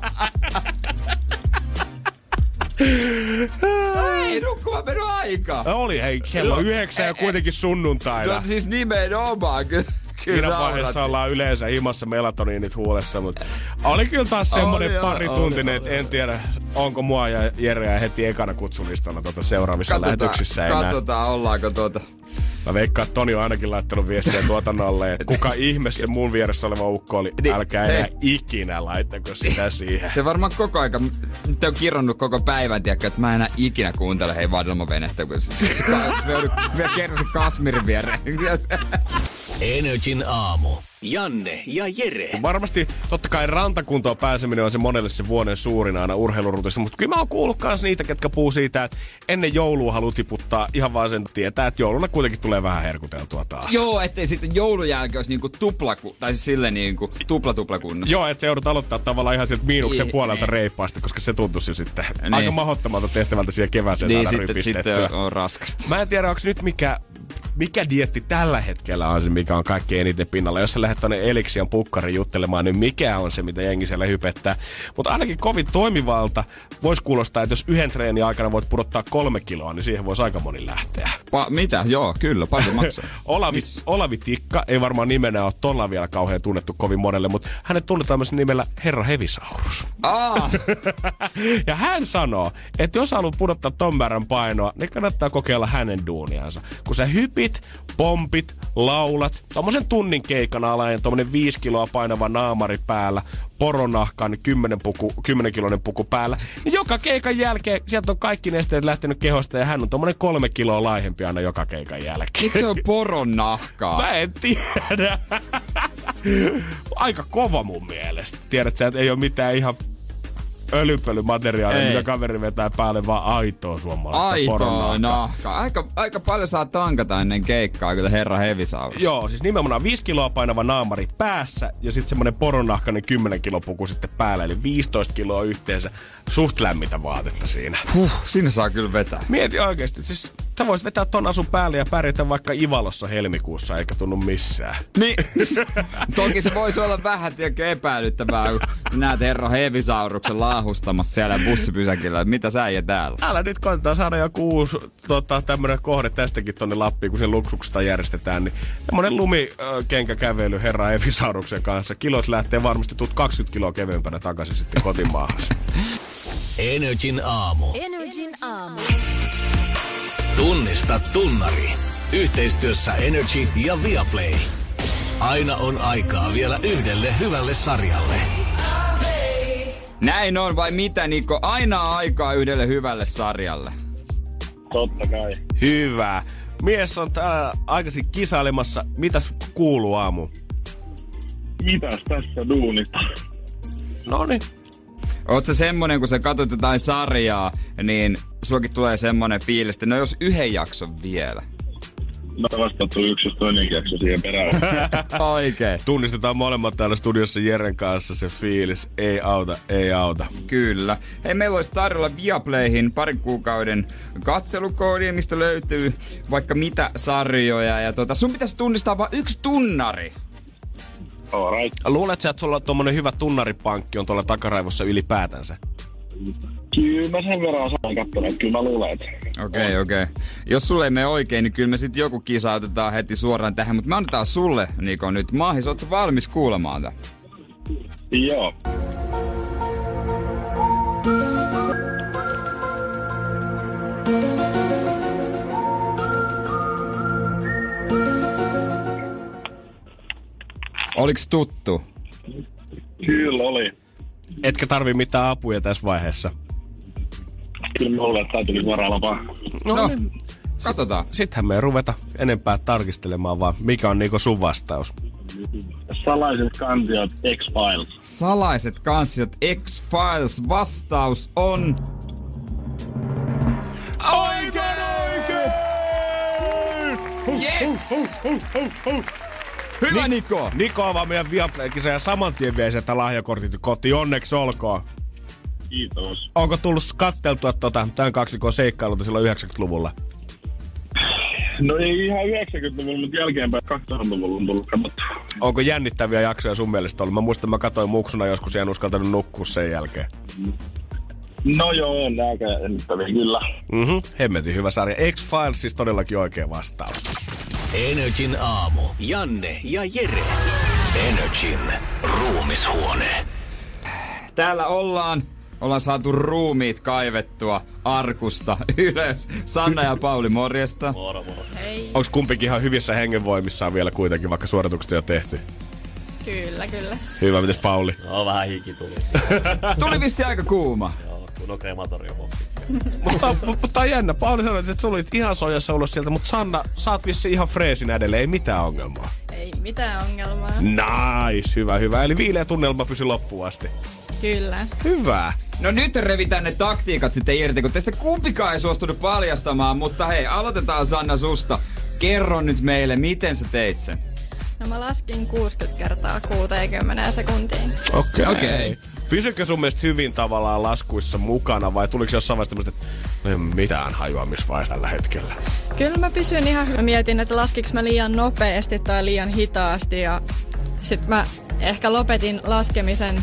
Ei nukkumaan mennyt aika. Oli hei, kello yhdeksän ja kuitenkin sunnuntaina. No siis nimenomaan. Ky- Siinä vaiheessa ollaan yleensä himassa melatoniinit huulessa, mutta oli kyllä taas Oli, joo, parituntinen, oli, että en tiedä, onko mua ja Jereä heti ekana kutsulistalla tuota seuraavissa lähetyksissä enää. katsotaan, ollaanko tuota... Mä veikkaan, että Toni on ainakin laittanut viestiä tuotannolle, että kuka ihme se mun vieressä oleva ukko oli. Niin, Älkää hei. enää ikinä laittako sitä siihen. Se varmaan koko aika, nyt on kirjannut koko päivän, tiedätkö, että mä en enää ikinä kuuntele hei vadelmavenettä, kun se, se, se, me joudun vielä kerran se Kasmirin viereen. Energin aamu. Janne ja Jere. Varmasti totta kai rantakuntoon pääseminen on se monelle se vuoden suurin aina urheilurutissa, mutta kyllä mä oon kuullut kans niitä, ketkä puhuu siitä, että ennen joulua haluaa tiputtaa ihan vaan sen tietää, että jouluna kuitenkin tulee vähän herkuteltua taas. Joo, ettei sitten joulun jälkeen olisi niinku tuplaku, tai siis silleen niinku tupla tupla kunnossa. Joo, että se joudut aloittaa tavallaan ihan sieltä miinuksen Niin, puolelta niin. reippaasti, koska se tuntuisi jo sitten Niin. aika mahdottomalta tehtävältä siihen kevääseen niin saada sitten, rypistettyä. sitten on, on raskasta. Mä en tiedä, onko nyt mikä, mikä dietti tällä hetkellä on se, mikä on kaikkein eniten pinnalla. Jos sä lähdet tonne Elixian pukkari juttelemaan, niin mikä on se, mitä jengi siellä hypettää. Mutta ainakin kovin toimivalta voisi kuulostaa, että jos yhden treenin aikana voit pudottaa kolme kiloa, niin siihen voisi aika moni lähteä. Pa- mitä? Joo, kyllä, paljon [LAUGHS] maksaa. Olavi, Olavi Tikka ei varmaan nimenä ole tolla vielä kauhean tunnettu kovin monelle, mutta hänet tunnetaan myös nimellä Herra Hevisaurus. Aa, [LAUGHS] ja hän sanoo, että jos haluat pudottaa ton määrän painoa, niin kannattaa kokeilla hänen duuniansa. Kun sä hypit, pompit, laulat, tommosen tunnin keikan alaen, tommonen 5 kiloa painava naamari päällä, poronahkaan 10, puku, 10 kiloinen puku päällä, niin joka keikan jälkeen sieltä on kaikki nesteet lähtenyt kehosta ja hän on tommonen kolme kiloa laihempi aina joka keikan jälkeen. miksi se on poron nahkaa? Mä en tiedä. [LAUGHS] Aika kova mun mielestä. Tiedät sä, että ei ole mitään ihan ölypölymateriaalia, mitä kaveri vetää päälle, vaan aitoa suomalaista Aitoa nahkaa. Aika, aika paljon saa tankata ennen keikkaa, kun herra hevisaurus. Joo, siis nimenomaan 5 kiloa painava naamari päässä ja sitten semmonen poronahkainen 10 kilo puku sitten päällä, eli 15 kiloa yhteensä. Suht lämmitä vaatetta siinä. Huh, sinne saa kyllä vetää. Mieti oikeesti, siis sä voisit vetää ton asun päälle ja pärjätä vaikka Ivalossa helmikuussa, eikä tunnu missään. Niin, [LAUGHS] toki se voisi olla vähän tiedätkö, epäilyttävää, kun näet herra hevisauruksen laahustamassa siellä bussipysäkillä. Mitä sä ja täällä? Älä nyt koittaa saada joku uusi tota, tämmönen kohde tästäkin tonne Lappiin, kun se luksuksesta järjestetään. Niin semmonen lumikenkäkävely herra Efisauruksen kanssa. Kilot lähtee varmasti, tuut 20 kiloa kevyempänä takaisin sitten kotimaahan. Energin aamu. Energin aamu. Tunnista tunnari. Yhteistyössä Energy ja Viaplay. Aina on aikaa vielä yhdelle hyvälle sarjalle. Näin on vai mitä Niko? Aina aikaa yhdelle hyvälle sarjalle. Totta kai. Hyvä. Mies on täällä aikaisin kisailemassa. Mitäs kuuluu aamu? Mitäs tässä duunista? No niin. Oot sä semmonen, kun sä katsot jotain sarjaa, niin suokin tulee semmonen fiilis, että no jos yhden jakson vielä. No vastattu yksi, toinen jakso siihen perään. [LAUGHS] Oikein. Tunnistetaan molemmat täällä studiossa Jeren kanssa se fiilis. Ei auta, ei auta. Kyllä. Hei, meillä olisi tarjolla Viaplayhin parin kuukauden katselukoodi, mistä löytyy vaikka mitä sarjoja. Ja tota, sun pitäisi tunnistaa vain yksi tunnari. Alright. Luulet sä, että sulla on tommonen hyvä tunnaripankki on tuolla takaraivossa ylipäätänsä? Kyllä mä sen verran osaan katsoa, että kyllä mä luulen, että Okei, okay, okei. Okay. Jos sulle ei mene oikein, niin kyllä me sitten joku kisa otetaan heti suoraan tähän. Mutta me annetaan sulle, Niko, nyt mahis. Ootko valmis kuulemaan tätä? joo. Oliks tuttu? Kyllä oli. Etkä tarvi mitään apuja tässä vaiheessa. Kyllä tää tuli suoraan lapaa. No, No. niin. Katsotaan. Sittenhän me ei ruveta enempää tarkistelemaan, vaan mikä on niinku sun vastaus. Salaiset kansiot X-Files. Salaiset kansiot X-Files vastaus on... Oikein oikein! Yes! Hyvä Niko! Niko avaa meidän Viaplay-kisa ja saman tien vie sieltä lahjakortit kotiin. Onneksi olkoon. Kiitos. Onko tullut katteltua tota, tämän kaksikon seikkailuta silloin 90-luvulla? No ei ihan 90-luvulla, mutta jälkeenpäin 2000-luvulla on tullut katsottu. Onko jännittäviä jaksoja sun mielestä ollut? Mä muistan, mä katsoin muksuna joskus ja en uskaltanut nukkua sen jälkeen. No joo, on aika jännittäviä kyllä. Mhm, hemmetin hyvä sarja. X-Files siis todellakin oikea vastaus. Energin aamu. Janne ja Jere. Energin ruumishuone. Täällä ollaan. Ollaan saatu ruumiit kaivettua arkusta [LAUGHS] ylös. Sanna ja Pauli, morjesta. Moro, moro. Hei. Onko kumpikin ihan hyvissä hengenvoimissaan vielä kuitenkin, vaikka suoritukset jo tehty? Kyllä, kyllä. Hyvä, mites Pauli? No vähän hiki tuli. [LAUGHS] Tuli vissi aika kuuma. Joo, kun on krematorio mutta, mutta tää on jännä. Pauli sanoi, että sä olit ihan sojassa ulos sieltä, mutta Sanna, sä oot vissi ihan freesin edelleen, ei mitään ongelmaa. Ei mitään ongelmaa. Nice, hyvä, hyvä. Eli viileä tunnelma pysy loppuun asti. Kyllä. Hyvä. No nyt revitään ne taktiikat sitten irti, kun teistä kumpikaan ei suostunut paljastamaan, mutta hei, aloitetaan Sanna susta. Kerro nyt meille, miten sä teit sen? No mä laskin 60 kertaa 60 sekuntiin. Okei. Okay. Okei. Pysykö sun mielestä hyvin tavallaan laskuissa mukana vai tuliko jossain vaiheessa tämmöistä, että no ei ole mitään hajua missä vaiheessa tällä hetkellä? Kyllä mä pysyn ihan hyvin. Mä mietin, että laskiks mä liian nopeasti tai liian hitaasti ja sit mä ehkä lopetin laskemisen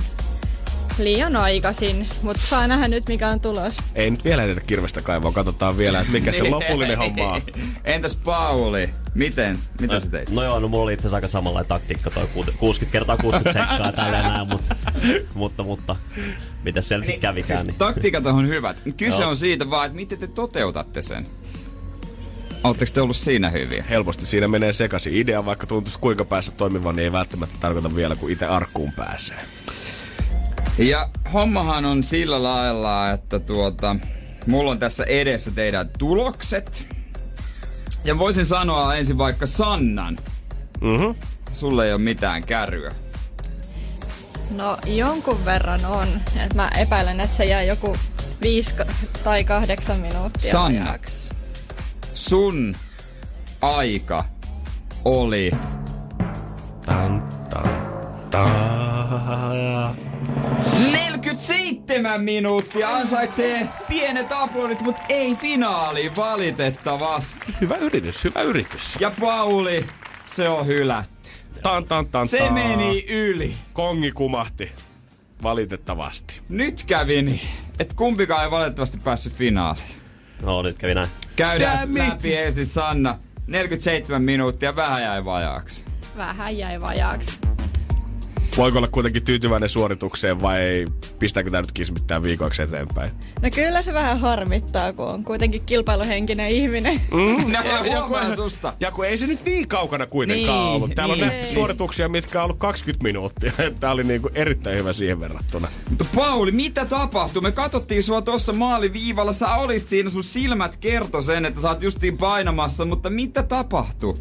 liian aikaisin, mutta saa nähdä nyt mikä on tulos. Ei nyt vielä edetä kirvestä kaivoa, katsotaan vielä, että mikä se lopullinen homma on. [LAUGHS] Entäs Pauli? Miten? Mitä sä teit? No joo, no mulla oli itse asiassa aika samanlainen taktiikka toi kuut- 60 kertaa 60 sekkaa tällä näin, [LAUGHS] mutta, mutta, mutta, mitä siellä sitten kävikään. Niin. Taktiikat on hyvät. Kyse Joo. on siitä vaan, että miten te toteutatte sen. Oletteko te ollut siinä hyviä? Helposti siinä menee sekaisin. Idea, vaikka tuntuisi kuinka päässä toimivan, niin ei välttämättä tarkoita vielä, kun itse arkkuun pääsee. Ja hommahan on sillä lailla, että tuota, mulla on tässä edessä teidän tulokset. Ja voisin sanoa ensin vaikka Sannan. Mhm. Sulle ei ole mitään kärryä. No jonkun verran on. Et mä epäilen, että se jää joku 5 tai 8 minuuttia Sanna. ajaksi. Sun aika oli Tan, tan, tan. 47 minuuttia ansaitsee pienet aplodit, mutta ei finaaliin valitettavasti. Hyvä yritys, hyvä yritys. Ja Pauli, se on hylätty. Tan, tan, tan, Se meni yli. Kongi kumahti. Valitettavasti. Nyt kävi niin, että kumpikaan ei valitettavasti päässyt finaaliin. No nyt kävi näin. Käydään Damn it! läpi ensin Sanna. 47 minuuttia, vähän jäi vajaaksi. Vähän jäi vajaaksi. Voiko olla kuitenkin tyytyväinen suoritukseen vai pistääkö tämä nyt kismittää viikoksi eteenpäin? No kyllä se vähän harmittaa, kun on kuitenkin kilpailuhenkinen ihminen. Mm, [LAUGHS] Nää huomaa susta. Ja kun ei se nyt niin kaukana kuitenkaan Niin, ollut. Täällä on niin. nähty suorituksia, mitkä on ollut 20 minuuttia. [LAUGHS] Tämä oli niinku erittäin hyvä siihen verrattuna. Mutta Pauli, mitä tapahtui? Me katsottiin sua tuossa maaliviivalla. Sä olit siinä, sun silmät kertoi sen, että sä oot justiin painamassa, mutta mitä tapahtui?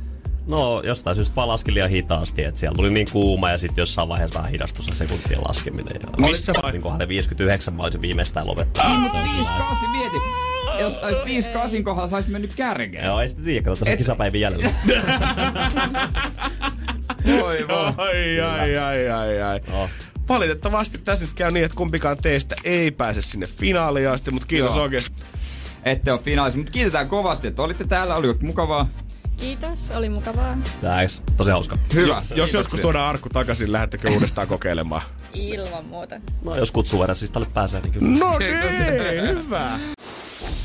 No jostain syystä vaan laskin liian hitaasti, että siellä tuli niin kuuma ja sitten jossain vaiheessa vähän hidastui se sekuntien laskeminen. Ja Missä vai- Niin kohdalla 59 mä olisin viimeistään lopettaa. Niin, mutta 5-8, mieti. Jos olisit 5-8 kohdalla, sä olisit mennyt kärkeen. Joo, ei sitten tiedä, katsotaan Et- se kisapäivän jäljellä. [LAUGHS] Voi voi. Ai, ai, ai, ai, ai. Joo. Valitettavasti tässä nyt käy niin, että kumpikaan teistä ei pääse sinne finaaliin asti, mutta kiitos Joo. oikeesti. Ette ole finaalissa, mutta kiitetään kovasti, että olitte täällä. Oli mukavaa. Kiitos, oli mukavaa. Thanks. Tosi hauska. Hyvä. Jos Kiitoksia. joskus tuodaan arkku takaisin, lähdettekö uudestaan kokeilemaan? Ilman muuta. No jos kutsuu verran siis tälle pääsee, niin kyllä. No niin, hyvä.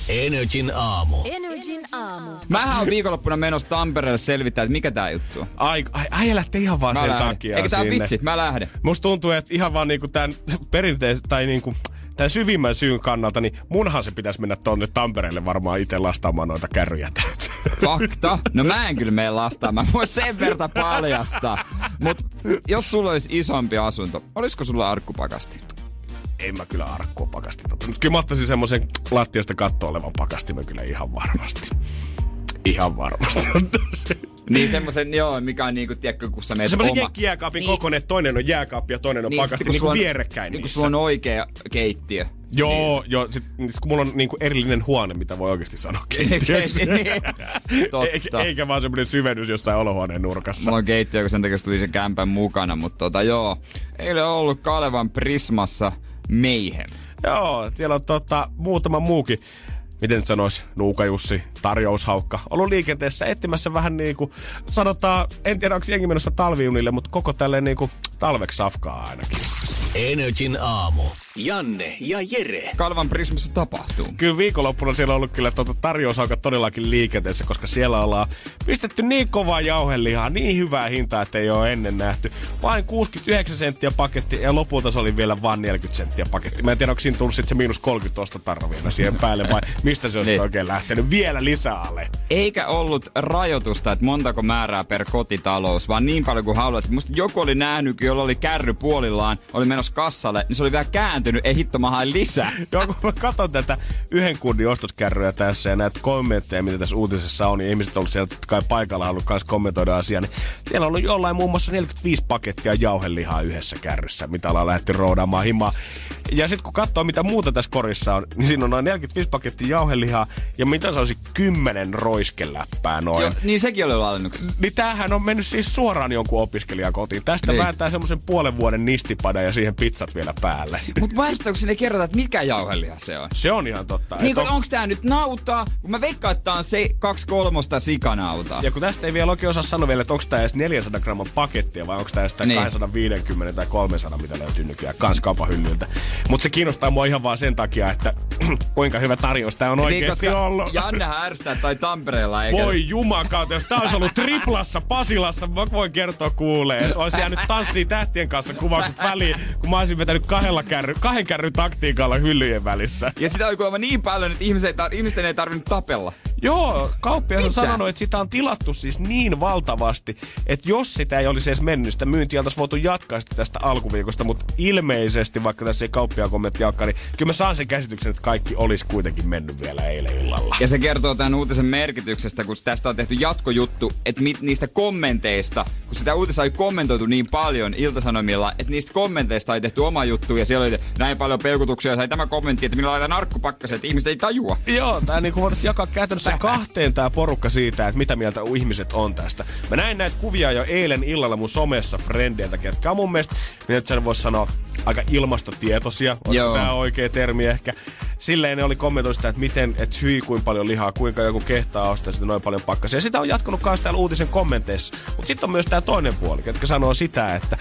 Energin aamu. Energin aamu. Mähän on viikonloppuna menossa Tampereelle selvittää, että mikä tää juttu on. Ai, ai, ai lähtee ihan vaan Mä sen lähden. takia Eikö tää sinne. vitsi? Mä lähden. Musta tuntuu, että ihan vaan niinku tämän perinteisen, tai niinku tämän syvimmän syyn kannalta, niin munhan se pitäisi mennä tonne Tampereelle varmaan itse lastaamaan noita kärryjä täältä. Fakta. No mä en kyllä mene lastaamaan. Mä voin sen verta paljastaa. Mut jos sulla olisi isompi asunto, olisiko sulla arkkupakasti? En mä kyllä arkkua pakasti. Mutta kyllä mä ottaisin semmoisen lattiasta katto olevan pakastimen kyllä ihan varmasti. Ihan varmasti. Niin semmosen, joo, mikä on niinku, tiedätkö, kun sä meet Semmoisen oma... jenkkijääkaapin Niin. kokoinen, että toinen on jääkaappi ja toinen on Niin, pakasti, niin on- vierekkäin Niin kun sulla on oikea keittiö. Joo, joo. Sit, sit kun mulla on niinku erillinen huone, mitä voi oikeasti sanoa keittiöksi. [LAUGHS] Niin, Totta. eikä, eikä vaan semmoinen syvennys jossain olohuoneen nurkassa. Mulla on keittiö, kun sen takia tuli sen kämpän mukana, mutta tota joo. Eilen on ollut Kalevan Prismassa Mayhem. Joo, siellä on tota, muutama muukin miten nyt sanois, Nuuka Jussi, tarjoushaukka, ollut liikenteessä etsimässä vähän niin kuin, sanotaan, en tiedä onko jengi menossa talviunille, mutta koko tälleen niin kuin talveksi safkaa ainakin. Energin aamu. Janne ja Jere. Kalvan Prismassa tapahtuu. Kyllä viikonloppuna siellä on ollut kyllä tuota tarjoushaukat todellakin liikenteessä, koska siellä ollaan pistetty niin kovaa jauhelihaa, niin hyvää hintaa, että ei ole ennen nähty. Vain 69 senttiä paketti ja lopulta se oli vielä vain 40 senttiä paketti. Mä en tiedä, onko siinä tullut sitten se miinus 30 ostotarra vielä siihen [LAUGHS] päälle vai mistä se on Niin. oikein lähtenyt vielä lisää alle. Eikä ollut rajoitusta, että montako määrää per kotitalous, vaan niin paljon kuin haluat. Musta joku oli nähnyt, jolla oli kärry puolillaan, oli menossa kassalle, niin se oli vielä kääntynyt, ei hitto mä lisää. [LAUGHS] Joo, kun mä katson tätä yhden kunnin ostoskärryä tässä ja näitä kommentteja, mitä tässä uutisessa on, niin ihmiset on ollut siellä kai paikalla halunnut myös kommentoida asiaa, niin siellä on ollut jollain muun muassa 45 pakettia jauhelihaa yhdessä kärryssä, mitä ollaan lähdetty roudaamaan himaa. Ja sitten kun katsoo, mitä muuta tässä korissa on, niin siinä on noin 45 pakettia jauhelihaa ja mitä se olisi 10 roiskeläppää noin. Jo, niin sekin oli alennuksessa. Niin tämähän on mennyt siis suoraan jonkun opiskelijan kotiin. Tästä Niin. vääntää semmoisen puolen vuoden nistipada ja siihen pizzat vielä päälle. [LAUGHS] Mutta vaistoako sinne kerrota, että mikä jauheliha se on? Se on ihan totta. Niin on- onks tää nyt nautaa? Kun mä veikkaan, että tää on se kaksi kolmosta sikanautaa. Ja kun tästä ei vielä oikein osaa sanoa vielä, että onko tämä edes 400 gramman pakettia vai onko tämä edes tää Niin. 250 tai 300, mitä löytyy nykyään kans kaupahyllyltä. Mutta se kiinnostaa mua ihan vaan sen takia, että [CLEARS THROAT] kuinka hyvä tarjous tämä on niin, oikeasti koska ollut. Janne härstää tai Tampereella eikä... Voi jumakauta, jos tää olisi ollut triplassa Pasilassa, mä voin kertoa kuulee, että olisi jäänyt tanssiin tähtien kanssa kuvaukset väliin, kun mä olisin vetänyt kahdella kärry, kahden kärryn taktiikalla hyllyjen välissä. Ja sitä oli kuulemma niin paljon, että ihmiset, ihmisten ei tarvinnut tapella. Joo, kauppias on sanonut, että sitä on tilattu siis niin valtavasti, että jos sitä ei olisi edes mennyt, sitä myyntiä oltaisiin voitu jatkaa sitä tästä alkuviikosta, mutta ilmeisesti, vaikka tässä ei kauppia kommentti jakaa, niin kyllä mä saan sen käsityksen, että kaikki olisi kuitenkin mennyt vielä eilen illalla. Ja se kertoo tämän uutisen merkityksestä, kun tästä on tehty jatkojuttu, että mit, niistä kommenteista, kun sitä uutista oli kommentoitu niin paljon Iltasanomilla, että niistä kommenteista oli tehty oma juttu ja siellä oli näin paljon peukutuksia ja sai tämä kommentti, että minä laitan narkkupakkasen, että ihmiset ei tajua. Joo, tää niinku voidaan jakaa käytännössä kahteen tää porukka siitä, että mitä mieltä ihmiset on tästä. Mä näin näitä kuvia jo eilen illalla mun somessa frendeiltä, ketkä on mun mielestä, mitä nyt sen voisi sanoa, aika ilmastotietoisia. Joo. tää oikea termi ehkä? Silleen ne oli kommentoitu sitä, että miten, että hyi kuin paljon lihaa, kuinka joku kehtaa ostaa sitä noin paljon pakkasia. Ja sitä on jatkunut myös täällä uutisen kommenteissa. Mutta sitten on myös tämä toinen puoli, ketkä sanoo sitä, että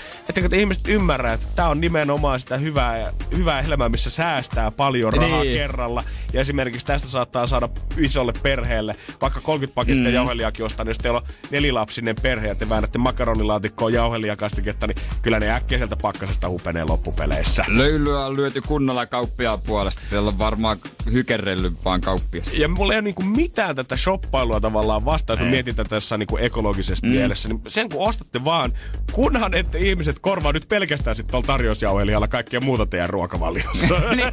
te ihmiset ymmärrä, että tämä on nimenomaan sitä hyvää, hyvää elämää, missä säästää paljon rahaa Niin. kerralla. Ja esimerkiksi tästä saattaa saada isolle perheelle vaikka 30 pakettia mm. jauheliakin ostaa, niin jos teillä on nelilapsinen perhe ja te väännätte makaronilaatikkoon jauheliakastiketta, niin kyllä ne äkkiä sieltä pakkasesta hupenee loppupeleissä. Löylyä on lyöty kunnolla kauppiaan puolesta. Siellä on varmaan hykerrellyt vaan kauppias. Ja mulla ei ole niinku mitään tätä shoppailua tavallaan vastaan, jos mä mietin tätä tässä niinku ekologisesti mm. mielessä. Niin sen kun ostatte vaan, kunhan ette ihmiset korvaa nyt pelkästään sitten tuolla tarjousjauhelijalla kaikkea muuta teidän ruokavaliossa. [LAUGHS] Niin,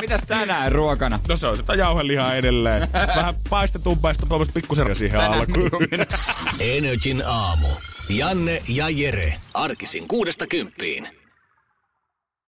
Mitäs tänään ruokana? no se on sitä jauhelihaa edelleen. [LAUGHS] Vähän paistetumpaa ja sitten tuommoista pikkusen siihen alkuun. [LAUGHS] Energin aamu. Janne ja Jere. Arkisin kuudesta kymppiin.